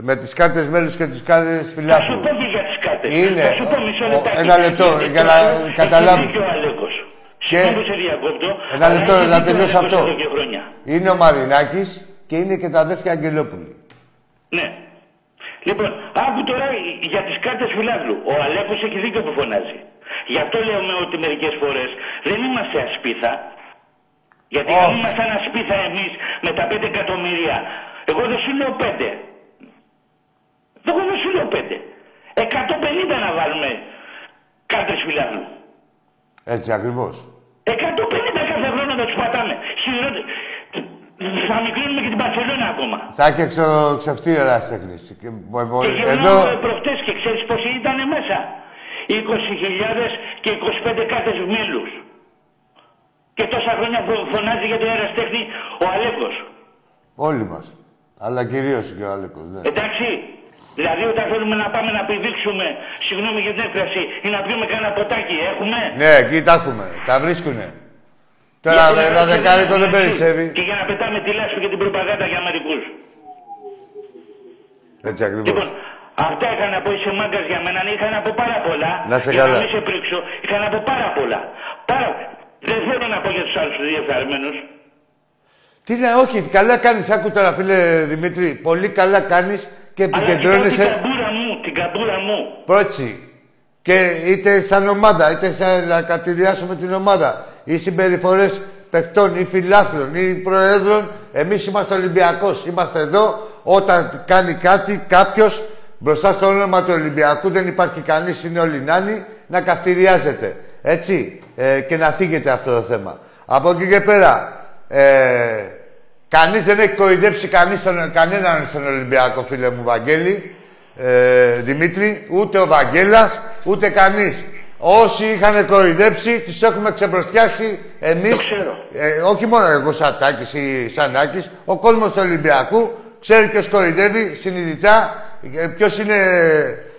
με τις κάρτες μέλους και τις κάρτες Θα σου φιλάθλου. πω και για τις κάρτες. Είναι. Θα σου πω μισό Ο- λεπτάκι. ένα λεπτό, Έχει για να δίκιο- καταλάβει. Έχει δίκιο ο Αλέκος. Και- Συγγνώμη που σε διακόπτω. Ένα αλλά λεπτό, έχει να δίκιο ο τελειώσω Αλέκος αυτό. εδώ και χρόνια. Είναι ο Μαρινάκης και είναι και τα αδέρφια Αγγελόπουλοι. Ναι. Λοιπόν, άκου τώρα για τις κάρτες φιλάθλου. Ο Αλέκος έχει δίκιο που φωνάζει. Γι' αυτό λέμε ότι μερικές φορές δεν είμαστε ασπίθα. Γιατί αν Όχι. ήμασταν ασπίθα εμείς με τα 5 εκατομμύρια, εγώ δεν σου λέω 5. Εγώ δεν σου λέω 5. 150 να βάλουμε κάρτες φιλάθλου. Έτσι ακριβώς. 150 κάθε χρόνο να τους πατάμε. Χειρότερο. Θα μικρύνουμε και την Παρσελόνα ακόμα. Θα έχει εξο, ξεφτεί ο ερασιτέχνης. Και, μπο- μπο- Και εδώ, γυρνάμε προχτές και ξέρεις πόσοι ήταν μέσα; 20.000 και 25 κάρτες μήλους. Και τόσα χρόνια φω- φωνάζει για το αεραστέχνη ο Αλέκος. όλοι μας. Αλλά κυρίως και ο Αλέκος, ναι. Εντάξει. Δηλαδή όταν θέλουμε να πάμε να πηδήξουμε, συγγνώμη για την έκφραση, ή να πιούμε κανένα ποτάκι, έχουμε; Ναι, εκεί τα έχουμε. Τα βρίσκουνε. Τώρα Γιατί να ένα κάνουμε δεκάρικο ένα δεν μαχή περισσεύει. Και για να πετάμε τη λάσπη και την προπαγάνδα για μερικούς. Έτσι ακριβώς. Λοιπόν, αυτά είχα να πω, είσαι μάγκας για μένα. Ναι, Είχα να πω πάρα πολλά. Να σε για καλά. να μην σε πρίξω, είχα να πω πάρα πολλά. Πάρα... Δεν θέλω να πω για τους άλλους διεφθαρμένου. Τι να, όχι, καλά κάνεις, άκου τώρα φίλε Δημήτρη, πολύ καλά κάνεις και Αλλά κοιτάω την επικεντρώνεσαι καμπούρα μου, την καμπούρα μου. πρότσι. Και είτε σαν ομάδα, είτε σαν να κατηριάσουμε την ομάδα, ή συμπεριφορές παιχτών ή φιλάθλων ή προέδρων, εμείς είμαστε Ολυμπιακός. Είμαστε εδώ όταν κάνει κάτι κάποιος μπροστά στο όνομα του Ολυμπιακού, δεν υπάρχει κανείς, είναι όλοι νάνοι, να καυτηριάζεται. Έτσι, ε, και να φύγετε αυτό το θέμα. Από εκεί και πέρα, ε, κανείς δεν έχει κοροϊδέψει κανείς τον, κανέναν στον Ολυμπιακό, φίλε μου Βαγγέλη, ε, Δημήτρη, ούτε ο Βαγγέλας, ούτε κανείς. Όσοι είχαν κοροϊδέψει, τους έχουμε ξεμπροστιάσει εμείς. Το ξέρω. Ε, όχι μόνο εγώ σαν Τάκης ή σαν Άκης, ο κόσμος του Ολυμπιακού ξέρει ποιος κοροϊδεύει συνειδητά, ε, ποιος είναι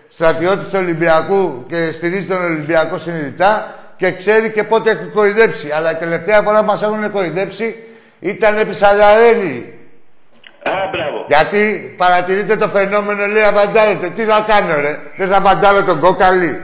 στρατιώτης του Ολυμπιακού και στηρίζει τον Ολυμπιακό συνειδητά και ξέρει και πότε έχει κοροϊδέψει. Αλλά η τελευταία φορά που μας έχουν κοροϊδέψει ήταν επί Σαλαρέλη. Α, μπράβο. Γιατί παρατηρείτε το φαινόμενο, λέει απαντάρετε. Τι θα κάνω, ρε; Δεν θα απαντάρω τον κόκαλη;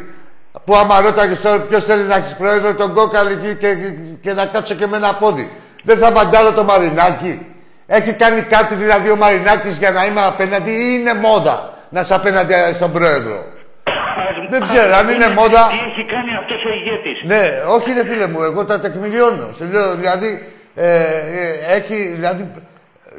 Που άμα ρώταγες τώρα ποιος θέλει να έχεις πρόεδρο τον κόκαλη και, και, και να κάτσω και με ένα πόδι. Δεν θα απαντάρω το Μαρινάκι. Έχει κάνει κάτι δηλαδή ο Μαρινάκης για να είμαι απέναντι ή είναι μόδα να είσαι απέναντι στον πρόεδρο; Ας- Δεν ας ξέρω, αν πούμε είναι μόδα- Τι έχει κάνει αυτός ο ηγέτης; Ναι, όχι ρε φίλε μου, εγώ τα τεκμηριώνω. Σου λέω, δηλαδή, ε, ε, έχει, δηλαδή,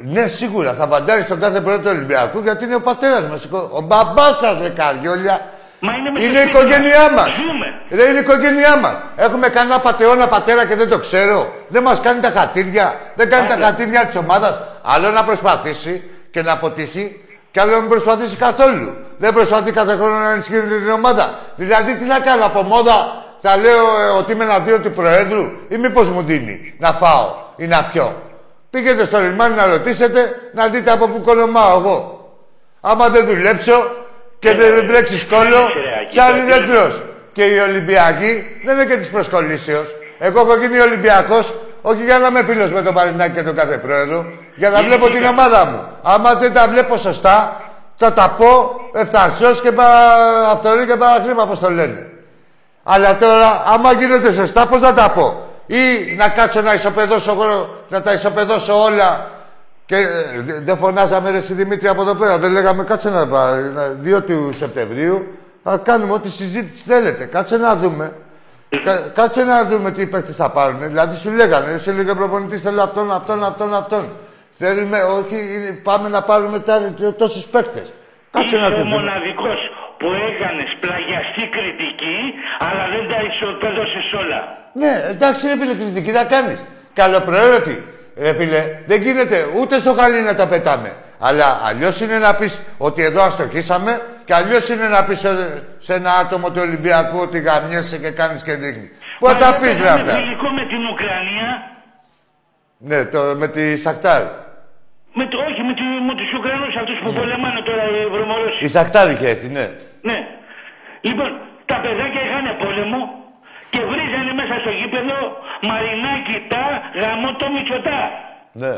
ναι, σίγουρα θα βαντάρεις στον κάθε πρόεδρο του Ολυμπιακού γιατί είναι ο πατέρας μας. Ο μπαμπάς σας, ρε καριόλια, Μα είναι μέσα Είναι η σπίτι οικογένειά μας. μα. Ζούμε. Ρε, είναι η οικογένειά μας. Έχουμε κανένα πατεώνα πατέρα και δεν το ξέρω. Δεν μας κάνει τα χατήρια. Δεν κάνει τα χατήρια της ομάδας. Άλλο να προσπαθήσει και να αποτύχει, και άλλο να μην προσπαθήσει καθόλου. Δεν προσπαθεί κάθε χρόνο να ενισχύει την ομάδα. Δηλαδή, τι να κάνω από μόδα, θα λέω ε, ότι είμαι εναντίον του Προέδρου, ή μήπω μου δίνει να φάω ή να πιω. Πήγαινε στο λιμάνι να ρωτήσετε, να δείτε από πού κολομάω εγώ. Άμα δεν δουλέψω και δεν βρέξει κόλλο, ρε, Άκη, ψάρι το δεν τι- τρως. Και οι Ολυμπιακοί δεν είναι και τη προσκολήσεω. Εγώ έχω γίνει Ολυμπιακό όχι για να είμαι φίλο με τον Παρινάκη και τον κάθε πρόεδρο, για να βλέπω την ομάδα μου. Άμα δεν τα βλέπω σωστά, θα τα πω ευθαρσό και πα... αυτορή και παραχρήμα, όπω το λένε. Αλλά τώρα, άμα γίνονται σωστά, πώς να τα πω; Ή να κάτσω να ισοπεδώσω εγώ, να τα ισοπεδώσω όλα. Και ε, δε- δεν φωνάζαμε ρε εσύ Δημήτρη από εδώ πέρα. Δεν λέγαμε κάτσε να πά- να- 2 του Σεπτεμβρίου. Θα κάνουμε ό,τι συζήτηση θέλετε. Κάτσε να δούμε. Κα- κάτσε να δούμε τι παίκτες θα πάρουν. Δηλαδή σου λέγανε, σε λέγε προπονητής θέλω αυτόν, αυτόν, αυτόν, αυτόν. Θέλουμε, όχι, είναι- πάμε να πάρουμε τόσους παίκτες. Κάτσε Είσαι να ο τους δούμε. μοναδικός που έκανε πλαγιαστή κριτική, αλλά δεν τα ισοπαίδωσες όλα. Ναι, εντάξει ρε φίλε, κριτική θα κάνεις. Καλοπροαίρετη. Ρε φίλε, δεν γίνεται ούτε στο χαλί να τα πετάμε. Αλλά αλλιώς είναι να πεις ότι εδώ αστοχήσαμε και αλλιώς είναι να πεις σε, σε ένα άτομο του Ολυμπιακού ότι γαμιέσαι και κάνεις και δείχνεις. Πού θα Μα τα δεν πεις ρε παίζαμε αυτά. φιλικό με την Ουκρανία, Ναι, το, με τη Σακτάρ. Με το, όχι με, τη, με τους Ουκρανούς αυτούς Ναι. που πολεμάνε τώρα οι βρωμορώσοι. Η Σακτάρ είχε έρθει, ναι. Ναι. Λοιπόν, τα παιδάκια είχαν πόλεμο και βρίζανε μέσα στο γήπεδο Μαρινάκι τα γαμό το Μητσοτά. Ναι.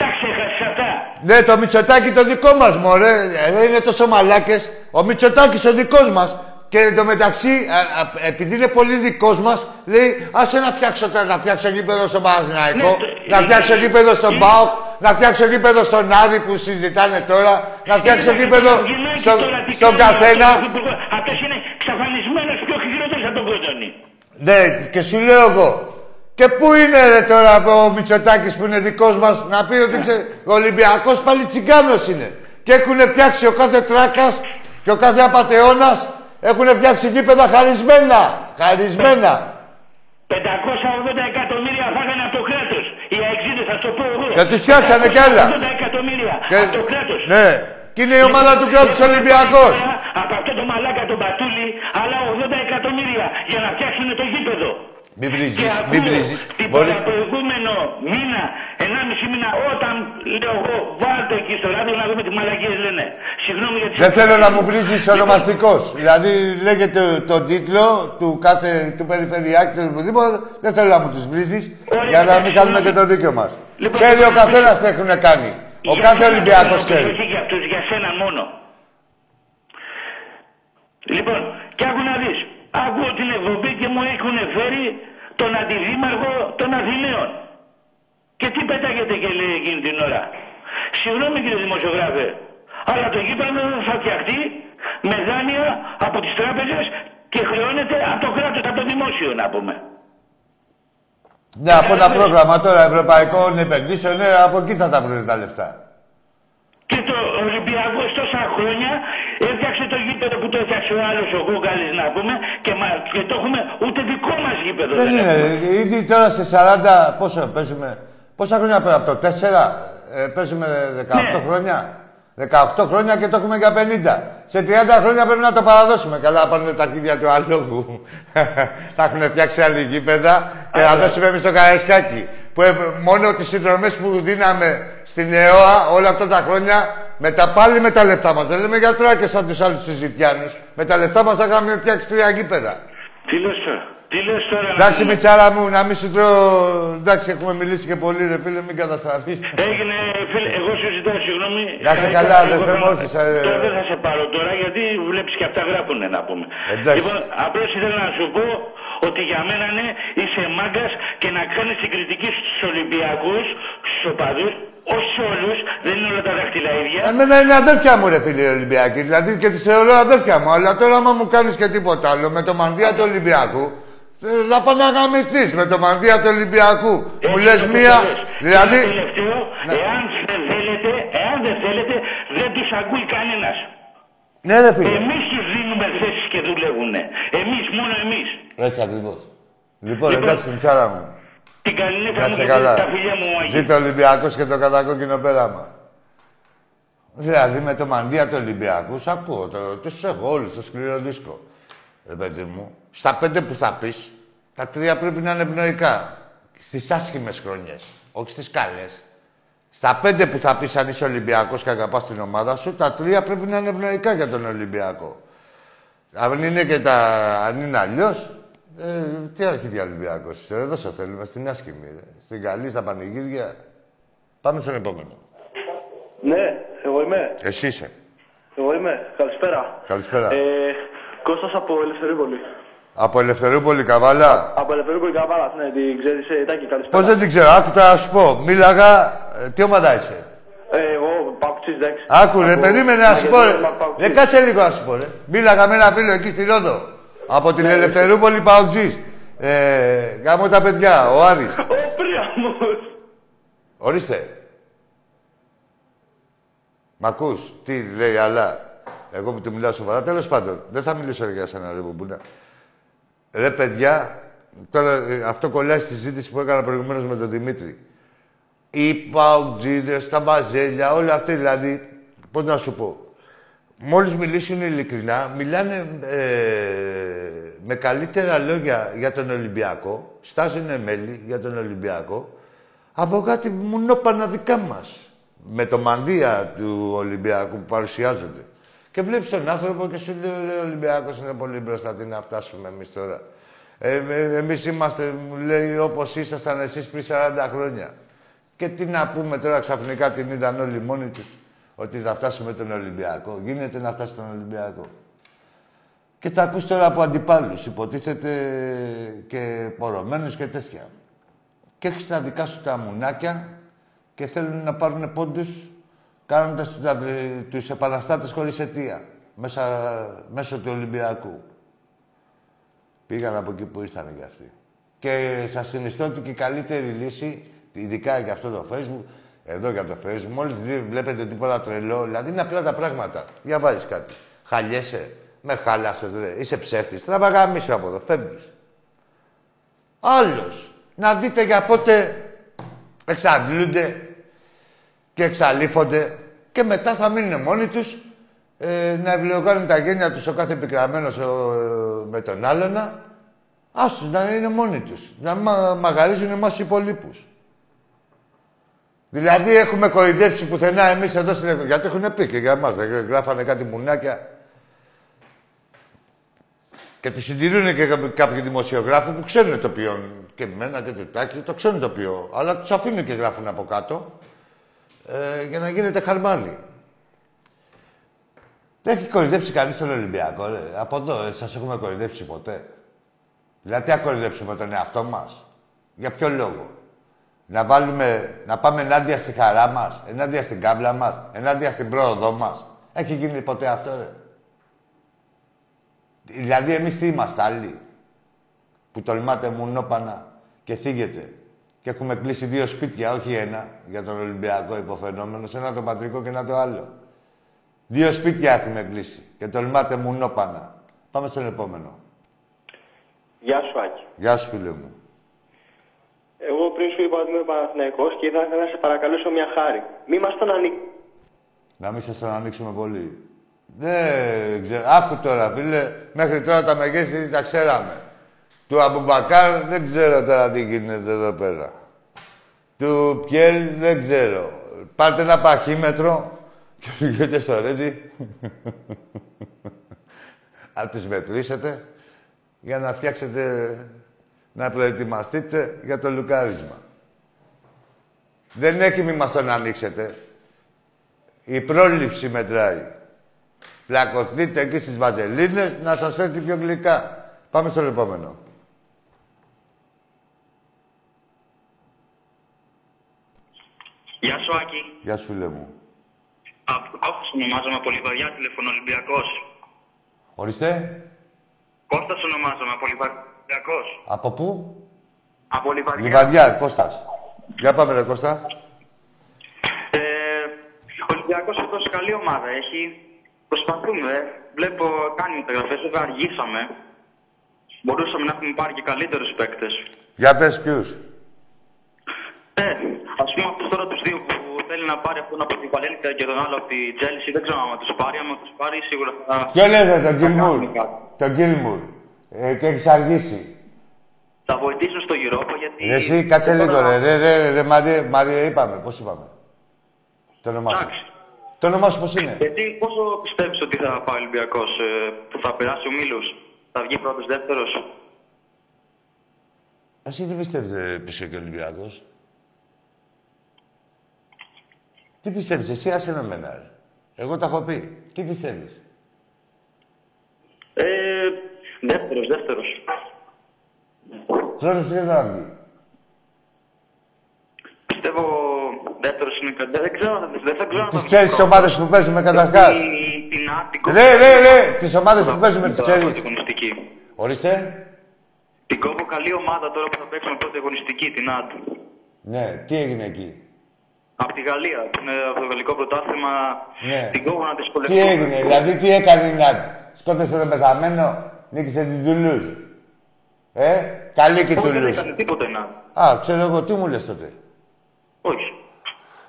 Τα ξέχασες αυτά; Ναι, το Μητσοτάκι το δικό μας, μωρέ. Ε, είναι τόσο μαλάκες. Ο Μητσοτάκης ο δικός μας. Και εντωμεταξύ, α, α, επειδή είναι πολύ δικός μας, λέει άσε να φτιάξω, τώρα, να φτιάξω γήπεδο στον Παναθηναϊκό, Ναι, το- να φτιάξω ε, γήπεδο στον ε, ΠΑΟΚ, να φτιάξω γήπεδο στον Άρη που συζητάνε τώρα, να φτιάξω Κοίτα, γήπεδο το Γυναίκη στο- τώρα τι στον κάνει, καθένα. αυτός ο υπουργός. Αυτός είναι ξαφανισμένος πιο χειρότερος από τον Κοντονή. Ναι, και σου λέω εγώ. Και πού είναι ρε τώρα ο Μητσοτάκης που είναι δικός μας να πει ότι ξε... ο Ολυμπιακός πάλι τσιγκάνος είναι. Και έχουν φτιάξει ο κάθε τράκας και ο κάθε απατεώνας έχουν φτιάξει γήπεδα χαρισμένα. Χαρισμένα. 580 εκατομμύρια φάγανε από το κράτος. Οι αεξίδες, θα το πω εγώ. Και τους φτιάξανε κι άλλα. 580 εκατομμύρια Και... από το κράτος. Ναι. Και είναι η ομάδα του κράτους Ολυμπιακός. Από αυτό το μαλάκα τον Πατούλη, άλλα 80 εκατομμύρια για να φτιάξουν το γήπεδο. Μην Και βρίζεις, ακούω μην βρίζεις. την Μπορεί... προηγούμενο μήνα, 1,5 μήνα, όταν λέω εγώ, βάλτε εκεί στο ράδιο να δούμε τι μαλακίες λένε. Συγγνώμη για τις Δεν θέλω να μου βρίζεις ονομαστικός. Δηλαδή λέγεται τον τίτλο του κάθε του περιφερειάκη του οτιδήποτε. Δεν θέλω να μου τους βρίζεις Ωραία, για να μην εντάξει, κάνουμε και συγγνώμη. το δίκιο μας. Λοιπόν, Ξέρει ο λοιπόν, καθένας τι έχουν κάνει. Ο Για κάθε σένα Ολυμπιακός θέλω, ξέρει. Όχι για αυτούς, για σένα μόνο. Λοιπόν, και άκου να δεις. Ακούω την εκπομπή και μου έχουν φέρει τον αντιδήμαρχο των Αθηναίων. Και τι πετάγεται και λέει εκείνη την ώρα. Συγγνώμη κύριε δημοσιογράφε, αλλά το γήπεδο θα φτιαχτεί με δάνεια από τις τράπεζες και χρεώνεται από το κράτος, από το δημόσιο να πούμε. Ναι, από ένα πρόγραμμα τώρα ευρωπαϊκών επενδύσεων, ναι, από εκεί θα τα βρουν τα λεφτά. Και το Ολυμπιακό τόσα χρόνια έφτιαξε το γήπεδο που το έφτιαξε ο άλλο ο Γκούγκαλη να πούμε και, μα, και το έχουμε ούτε δικό μας γήπεδο. Δεν είναι. έχουμε. Ήδη τώρα σε 40, πόσο παίζουμε, πόσα χρόνια πέρα από το 4, ε, παίζουμε 18 Ναι. χρόνια. 18 χρόνια και το έχουμε για 50. Σε 30 χρόνια πρέπει να το παραδώσουμε. Καλά, πάρουν τα αρχίδια του αλόγου. <laughs> θα έχουν φτιάξει άλλη γήπεδα και να δώσουμε εμείς το καραϊσκάκι. Που ε, μόνο τις συνδρομές που δίναμε στην ΕΟΑ όλα αυτά τα χρόνια, με τα πάλι με τα λεφτά μας. Δεν λέμε για τράκε σαν τους άλλους του Ζητιάνου. Με τα λεφτά μας θα είχαμε φτιάξει τρία γήπεδα. Τι λες τώρα; Τι λες τώρα. να Εντάξει, πούμε. Μιτσάρα μου, να μην σου τρώω. Εντάξει, έχουμε μιλήσει και πολύ, ρε φίλε, μην καταστραφείς. Έγινε, φίλε, εγώ σου ζητάω συγγνώμη. Να σε Θα καλά, ήθελα- αδερφέ εγώ μου, θα- όχι, σε- Τώρα δεν θα σε πάρω τώρα γιατί βλέπεις και αυτά γράπουνε να πούμε. Εντάξει. Λοιπόν, απλώς ήθελα να σου πω ότι για μένα ναι, είσαι μάγκας και να κάνεις την κριτική στους Ολυμπιακούς, στους οπαδούς, όχι σε όλους, δεν είναι όλα τα δάχτυλα ίδια. Εμένα είναι αδέρφια μου, ρε φίλε, οι Ολυμπιακοί. Δηλαδή και του θεωρώ αδέρφια μου. Αλλά τώρα, άμα μου κάνεις και τίποτα άλλο με το μανδύα του Ολυμπιακού, ε, θα πάω να γαμηθείς με το μανδύα του Ολυμπιακού. Μου Έτσι λες το μία. λες. Δηλαδή. Και ένα τελευταίο, εάν δεν θέλετε, εάν δεν θέλετε, δεν τους ακούει κανένας. Ναι, ρε φίλε. Εμείς τους δίνουμε έχουμε θέσεις και δουλεύουν. Εμείς, μόνο εμείς. Έτσι ακριβώς. Λοιπόν, εντάξει, μιτσάρα μου. Την καλή Να νύχτα μου σε και καλά. τα φιλιά μου, Άγιε. Ζήτω ο Ολυμπιακός και το κατακόκκινο πέραμα. Δηλαδή με το μαντία του Ολυμπιακού, σ' ακούω, το, τους έχω όλους, το σκληρό δίσκο. Ε, παιδί μου, στα πέντε που θα πεις, τα τρία πρέπει να είναι ευνοϊκά. Στις άσχημες χρονιές, όχι στις καλές. Στα πέντε που θα πεις αν είσαι Ολυμπιακός και αγαπάς την ομάδα σου, τα τρία πρέπει να είναι ευνοϊκά για τον Ολυμπιακό. Αν είναι και τα... αν είναι αλλιώς, ε, τι αρχίδια Ολυμπιακός είσαι, ρε, εδώ σε θέλουμε, στην άσχημη, ρε. Στην καλή, στα πανηγύρια. Πάμε στον επόμενο. Ναι, εγώ είμαι. Εσύ είσαι. Εγώ είμαι. Καλησπέρα. Καλησπέρα. Ε, Κώστας από Ελευθερούπολη. Από Ελευθερούπολη, Καβάλα. Από Ελευθερούπολη Καβάλας, ναι, την ξέρεις, ε, Τάκη, καλησπέρα. Πώς δεν την ξέρω, άκου τώρα να σου πω. Μίλαγα, ε, τι ομάδα είσαι; Ε, εγώ, Παουξής, εντάξει. Άκου ρε, Από- περίμενε να σου πω Μαγκεντέ, ρε. Παουξής. Ε, κάτσε λίγο να σου πω ρε. Μίλαγα με ένα φίλο εκεί στη Ρόδο. Από την Ελευθερούπολη Παουτζής. Ε, γάμω τα παιδιά, ο Άρης. Ο Πρίαμος. Ορίστε. Μ' ακούς, τι λέει, αλλά. Εγώ που του μιλάω σοβαρά, τέλος πάντων. Δεν θα μιλήσω ρε, για σένα, ρε Μπουμπούνα. Ρε παιδιά, τώρα ε, αυτό κολλάει στη συζήτηση που έκανα προηγουμένως με τον Δημήτρη. Οι παουτζίδες, τα μπαζέλια, όλα αυτά δηλαδή, πώς να σου πω. Μόλις μιλήσουν ειλικρινά, μιλάνε ε, με καλύτερα λόγια για τον Ολυμπιακό, στάζουν μέλη για τον Ολυμπιακό, από κάτι μουνόπανα δικά μας. Με το μανδύα του Ολυμπιακού που παρουσιάζονται. Και βλέπεις τον άνθρωπο και σου λέει, «Ρε, ο Ολυμπιακός είναι πολύ μπροστά, τι να φτάσουμε εμείς τώρα. Ε, ε, εμείς είμαστε, μου λέει, όπως ήσασταν εσείς πριν 40 χρόνια. Και τι να πούμε τώρα ξαφνικά την είδαν όλοι μόνοι τους. Ότι θα φτάσουμε τον Ολυμπιακό. Γίνεται να φτάσει τον Ολυμπιακό. Και τα ακούς τώρα από αντιπάλους. Υποτίθεται και πορωμένους και τέτοια. Και έχεις τα δικά σου τα μουνάκια και θέλουν να πάρουν πόντους κάνοντας τους, αδε- τους επαναστάτες χωρίς αιτία. Μέσα, μέσω του Ολυμπιακού. Πήγαν από εκεί που ήρθαν κι αυτοί. Και σας συνιστώ ότι και η καλύτερη λύση, ειδικά για αυτό το Facebook, εδώ για το Facebook, μόλις δει- βλέπετε τίποτα τρελό, δηλαδή είναι απλά τα πράγματα. Διαβάζεις κάτι. Χαλιέσαι. Με χάλασες, ρε. Είσαι ψεύτης. Τραβαγά μίσο από εδώ. Φεύγεις. Άλλος. Να δείτε για πότε εξαντλούνται και εξαλείφονται και μετά θα μείνουν μόνοι τους ε, να ευλογάνουν τα γένια τους ο κάθε επικραμένος ο, με τον άλλον άστους να είναι μόνοι τους. Να μα, μαγαρίζουν εμάς τους υπολείπους. Δηλαδή έχουμε κορυδέψει πουθενά εμείς εδώ στην εκ- Γιατί έχουν πει και για εμάς. δεν Γράφανε κάτι μουνάκια. Και του συντηρούν και κάποιοι- κάποιοι δημοσιογράφοι που ξέρουν το ποιό. Και εμένα και το τάκι, το ξέρουν το ποιό. Αλλά τους αφήνουν και γράφουν από κάτω ε, για να γίνεται χαρμάνι. Δεν έχει κορυδέψει κανείς τον Ολυμπιακό, ρε. Από εδώ, ε, σας έχουμε κορυδέψει ποτέ. Δηλαδή, τι να κορυδέψουμε τον εαυτό μας. Για ποιο λόγο; Να βάλουμε, να πάμε ενάντια στη χαρά μας, ενάντια στην κάμπλα μας, ενάντια στην πρόοδό μας. Έχει γίνει ποτέ αυτό, ρε; Δηλαδή, εμείς τι είμαστε άλλοι. Που τολμάτε μουνόπανα και θίγετε. Και έχουμε κλείσει δύο σπίτια, όχι ένα, για τον Ολυμπιακό υποφαινόμενο, σε ένα το πατρικό και ένα το άλλο. Δύο σπίτια έχουμε κλείσει και τολμάτε μουνόπανα. Πάμε στον επόμενο. Γεια σου, Άκη. Γεια σου, φίλε μου. Εγώ πριν σου είπα ότι είμαι Παναθηναϊκός και ήθελα να σε παρακαλέσω μια χάρη. Μη μας τον ανοίξει. Να μην σας τον ανοίξουμε πολύ. Δεν ξέρω. Άκου τώρα, φίλε. Μέχρι τώρα τα μεγέθη τα ξέραμε. Του Αμπουμπακάρ δεν ξέρω τώρα τι γίνεται εδώ πέρα. Του Πιέλ δεν ξέρω. Πάρτε ένα παχύμετρο και <laughs> πηγαίνετε στο ρέντι. <laughs> Αν τις μετρήσετε για να φτιάξετε, να προετοιμαστείτε για το λουκάρισμα. Δεν έχει μη μας τον ανοίξετε. Η πρόληψη μετράει. Πλακωθείτε εκεί στις βαζελίνες να σας έρθει πιο γλυκά. Πάμε στο επόμενο. Γεια σου, Άκη. Γεια σου, φίλε μου. Κώστας ονομάζομαι από Λιβαδιά, τηλεφωνώ Ολυμπιακός. Ορίστε. Κώστας ονομάζομαι από Ολυμπιακός. Από πού; Από Λιβαδιά. Λιβαδιά, Κώστας. Για πάμε, ρε Κώστα. Ε, ο Ολυμπιακός φέτος καλή ομάδα έχει. Προσπαθούμε. βλέπω κάνει μεταγραφές. Βέβαια αργήσαμε. Μπορούσαμε να έχουμε πάρει και καλύτερους παίκτες. Για πες ποιους. Ε, ας πούμε αυτούς τώρα τους δύο που θέλει να πάρει αυτόν από την Βαλένθια και τον άλλο από τη Τζέλση. Δεν ξέρω αν τους πάρει. Αν τους πάρει, σίγουρα θα. Ποιο λέτε, τον θα Γκίλμουρ. κάνουμε κάτι. Τον Γκίλμουρ. Ε, και έχεις αργήσει. Θα βοηθήσουν στο Europa γιατί. Ρε, εσύ, κάτσε λίγο, ρε. Ρε, ρε, ρε, ρε Μαρία, Μαρία, είπαμε. Πώς είπαμε; Το όνομά σου. Εντάξει. Το όνομά σου πώς είναι; Γιατί πόσο πιστεύεις ότι θα πάει ο Ολυμπιακό, που θα περάσει ο Μίλου, θα βγει πρώτος δεύτερος; Εσύ τι πιστεύεις, ρε, πίσω και ο Ολυμπιακός; Τι πιστεύεις, εσύ άσε με μένα, ρε. Εγώ τα έχω πει. Τι πιστεύεις; Ε, δεύτερος, δεύτερος. Χρόνος δεν θα βγει. Πιστεύω δεύτερος είναι κάτι. Δεν ξέρω, δεν θα ξέρω. αν θα Τις βγει ξέρεις τις πρώτος. ομάδες που παίζουμε καταρχάς. Η- Την Άττικο. Ρε, ρε, ρε, τις ομάδες που παίζουμε τις ξέρεις. Αγωνιστική. Ορίστε. Την κόβω καλή ομάδα τώρα που θα παίξουμε πρώτη αγωνιστική, την Άτ. Ναι, τι έγινε εκεί; Από τη Γαλλία, που είναι από το γαλλικό πρωτάθλημα. Ναι. Την κόβω να τη Τι σπολευτώ. έγινε, δηλαδή τι έκανε η Νάτ. Σκότωσε τον πεθαμένο, νίκησε την Τουλούζ. Ε, καλή και η Όχι, δεν Τουλούζ. έκανε τίποτε να. Α, ξέρω εγώ, τι μου λες τότε. Όχι.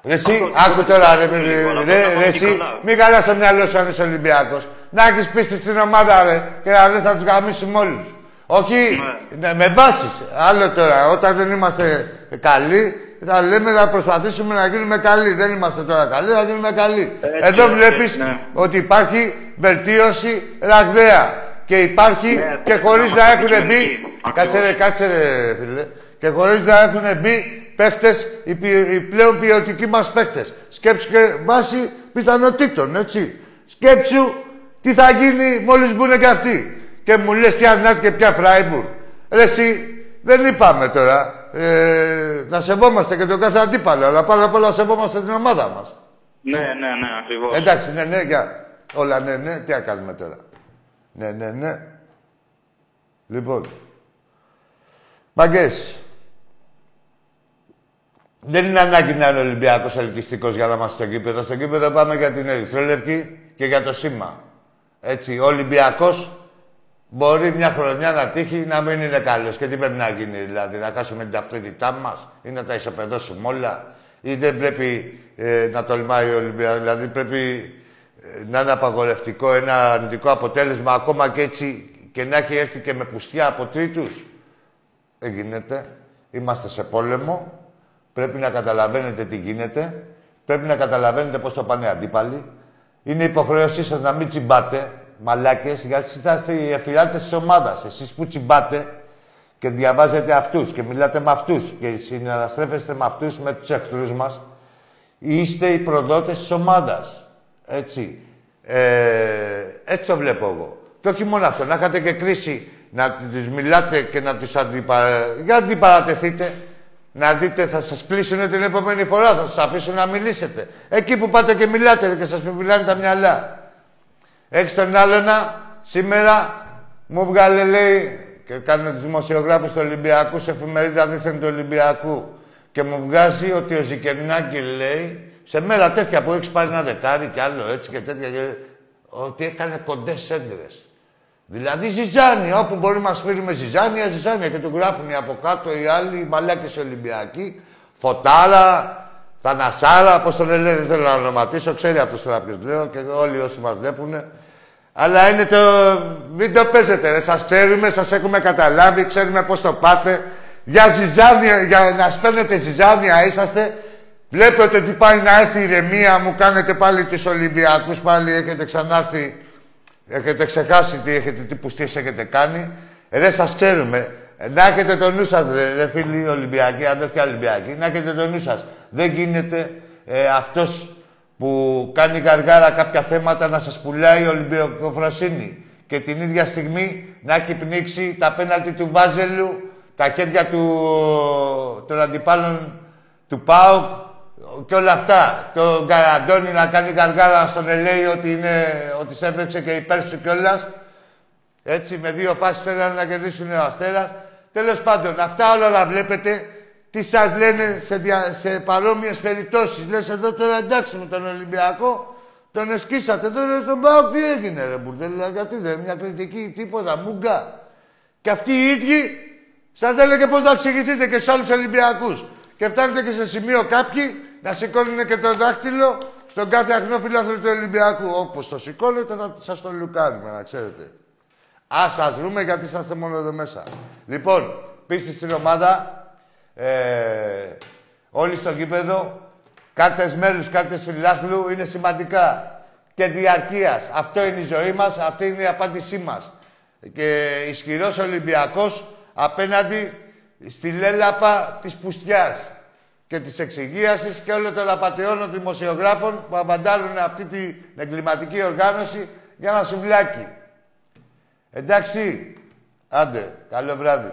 Ρε εσύ, Αυτό, άκου τώρα, ρε, αυτό, ρε, αυτό, ρε, αυτό, ρε, αυτό, εσύ, καλά. μη καλάς στο μυαλό σου αν είσαι Ολυμπιακός. Να έχεις πίστη στην ομάδα, ρε, και να λες να τους γαμίσουμε όλους. Όχι, ναι, με βάσεις. Άλλο τώρα, όταν δεν είμαστε καλοί, θα λέμε να προσπαθήσουμε να γίνουμε καλοί. Δεν είμαστε τώρα καλοί, θα γίνουμε καλοί. Έτσι, Εδώ έτσι, βλέπεις ναι. ότι υπάρχει βελτίωση ραγδαία. Και υπάρχει Ναι, και πρέπει χωρίς να να είμαστε έχουν μπει. αντικειμενικοί. Κάτσε ρε, κάτσε ρε, φίλε. Και χωρίς να έχουν μπει παίχτες, οι, ποι- οι πλέον ποιοτικοί μας παίχτες. Σκέψου και βάση πιθανότητων, έτσι. Σκέψου τι θα γίνει μόλις μπουν και αυτοί. Και μου λες πια Νάτ και πια Φράιμπουργκ. Ρε εσύ, δεν είπαμε τώρα. Ε, να σεβόμαστε και τον κάθε αντίπαλο, αλλά πάνω απ' όλα να σεβόμαστε την ομάδα μας. Ναι, ναι, ναι, ακριβώς. Εντάξει, ναι, ναι, για όλα ναι, ναι, τι να κάνουμε τώρα. Ναι, ναι, ναι. Λοιπόν. Μαγκές. Δεν είναι ανάγκη να είναι Ολυμπιακός ελκυστικός για να είμαστε στο κήπεδο. Στο κήπεδο πάμε για την Ερυθρόλευκη και για το σήμα. Έτσι, ο Ολυμπιακός μπορεί μια χρονιά να τύχει να μην είναι καλός. Και τι πρέπει να γίνει, δηλαδή, να χάσουμε την ταυτότητά μας ή να τα ισοπεδώσουμε όλα, ή δεν πρέπει ε, να τολμάει ο Ολυμπιακός. Δηλαδή, πρέπει ε, να είναι απαγορευτικό ένα αρνητικό αποτέλεσμα, ακόμα και έτσι και να έχει έρθει και με πουστιά από τρίτους. Δεν γίνεται. Είμαστε σε πόλεμο. Πρέπει να καταλαβαίνετε τι γίνεται. Πρέπει να καταλαβαίνετε πώς το πάνε οι αντίπαλοι. Είναι υποχρέωσή σας να μην τσιμπάτε, μαλάκες, γιατί εσείς θα είστε οι εφηλάτες της ομάδας. Εσείς που τσιμπάτε και διαβάζετε αυτούς και μιλάτε με αυτούς και συναναστρέφεστε με αυτούς, με τους εχθρούς μας, είστε οι προδότες της ομάδας. Έτσι. Ε, έτσι το βλέπω εγώ. Και όχι μόνο αυτό, να είχατε και κρίση να τους μιλάτε και να τους αντιπα... Για να αντιπαρατεθείτε. Να δείτε, θα σας κλείσουν την επόμενη φορά, θα σας αφήσουν να μιλήσετε. Εκεί που πάτε και μιλάτε και σας μιλάνε τα μυαλά. Έχεις τον άλλονα, σήμερα μου βγάλε, λέει, και κάνουν τους δημοσιογράφους του Ολυμπιακού σε εφημερίδα δίθεν του Ολυμπιακού. Και μου βγάζει ότι ο Ζικερνάκη λέει, σε μέρα τέτοια που έχεις πάρει ένα δεκάρι και άλλο έτσι και τέτοια, και, ότι έκανε κοντές έντρες. Δηλαδή ζυζάνια, όπου μπορεί να στείλουμε ζυζάνια, ζυζάνια και του γράφουν οι από κάτω οι άλλοι, οι μαλάκες Ολυμπιακοί, Φωτάρα, Θανασάρα, πώς τον λένε, δεν θέλω να ονοματίσω, ξέρει αυτός τώρα ποιος λέω και όλοι όσοι μας βλέπουν. Αλλά είναι το... Μην το παίζετε, ρε. Σας ξέρουμε, σας έχουμε καταλάβει, ξέρουμε πώς το πάτε. Για ζυζάνια, για να σπέρνετε ζυζάνια είσαστε. Βλέπετε ότι πάει να έρθει η ηρεμία, μου κάνετε πάλι τους Ολυμπιακούς, πάλι έχετε ξανάρθει Έχετε ξεχάσει τι, έχετε, τι πουστίες έχετε κάνει. Ε, δεν σας ξέρουμε. Ε, να έχετε το νου σας, ρε, ρε φίλοι Ολυμπιακοί, αδέρφια Ολυμπιακοί. Να έχετε το νου σας. Δεν γίνεται ε, αυτός που κάνει γαργάρα κάποια θέματα να σας πουλάει Ολυμπιακοφροσύνη. Και την ίδια στιγμή να έχει πνίξει τα πέναλτι του Βάζελου, τα χέρια του, των αντιπάλων του ΠΑΟΚ και όλα αυτά. Το Γκαραντώνη να κάνει γαργάρα στον Ελέη ότι, είναι, ότι σε έπαιξε και υπέρ σου κιόλας. Έτσι, με δύο φάσεις θέλανε να κερδίσουν ο Αστέρας. Τέλος πάντων, αυτά όλα να βλέπετε τι σας λένε σε, δια, σε παρόμοιες περιπτώσεις. Λες εδώ τώρα εντάξει με τον Ολυμπιακό, Τον εσκίσατε, τώρα στον Πάο τι έγινε ρε μπουρδέλα, γιατί δεν μια κριτική, τίποτα, μούγκα. Και αυτοί οι ίδιοι σας έλεγε πώς να εξηγηθείτε και στους άλλους Ολυμπιακούς. Και φτάνετε και σε σημείο κάποιοι να σηκώνουν και το δάχτυλο στον κάθε αχνό φιλάθλο του Ολυμπιακού. Όπως το σηκώνετε θα σας το λουκάνουμε, να ξέρετε. Ας σας βρούμε γιατί είσαστε μόνο εδώ μέσα. Λοιπόν, πίστη στην ομάδα, ε, όλοι στο γήπεδο, κάρτες μέλους, κάρτες φιλάθλου είναι σημαντικά. Και διαρκείας. Αυτό είναι η ζωή μας, αυτή είναι η απάντησή μας. Και ισχυρός Ολυμπιακός απέναντι στη λέλαπα της πουστιάς και της εξυγίασης και όλων των απαταιώνων δημοσιογράφων που απαντάρουν αυτή την εγκληματική οργάνωση για ένα σουβλάκι. Εντάξει. Άντε. Καλό βράδυ.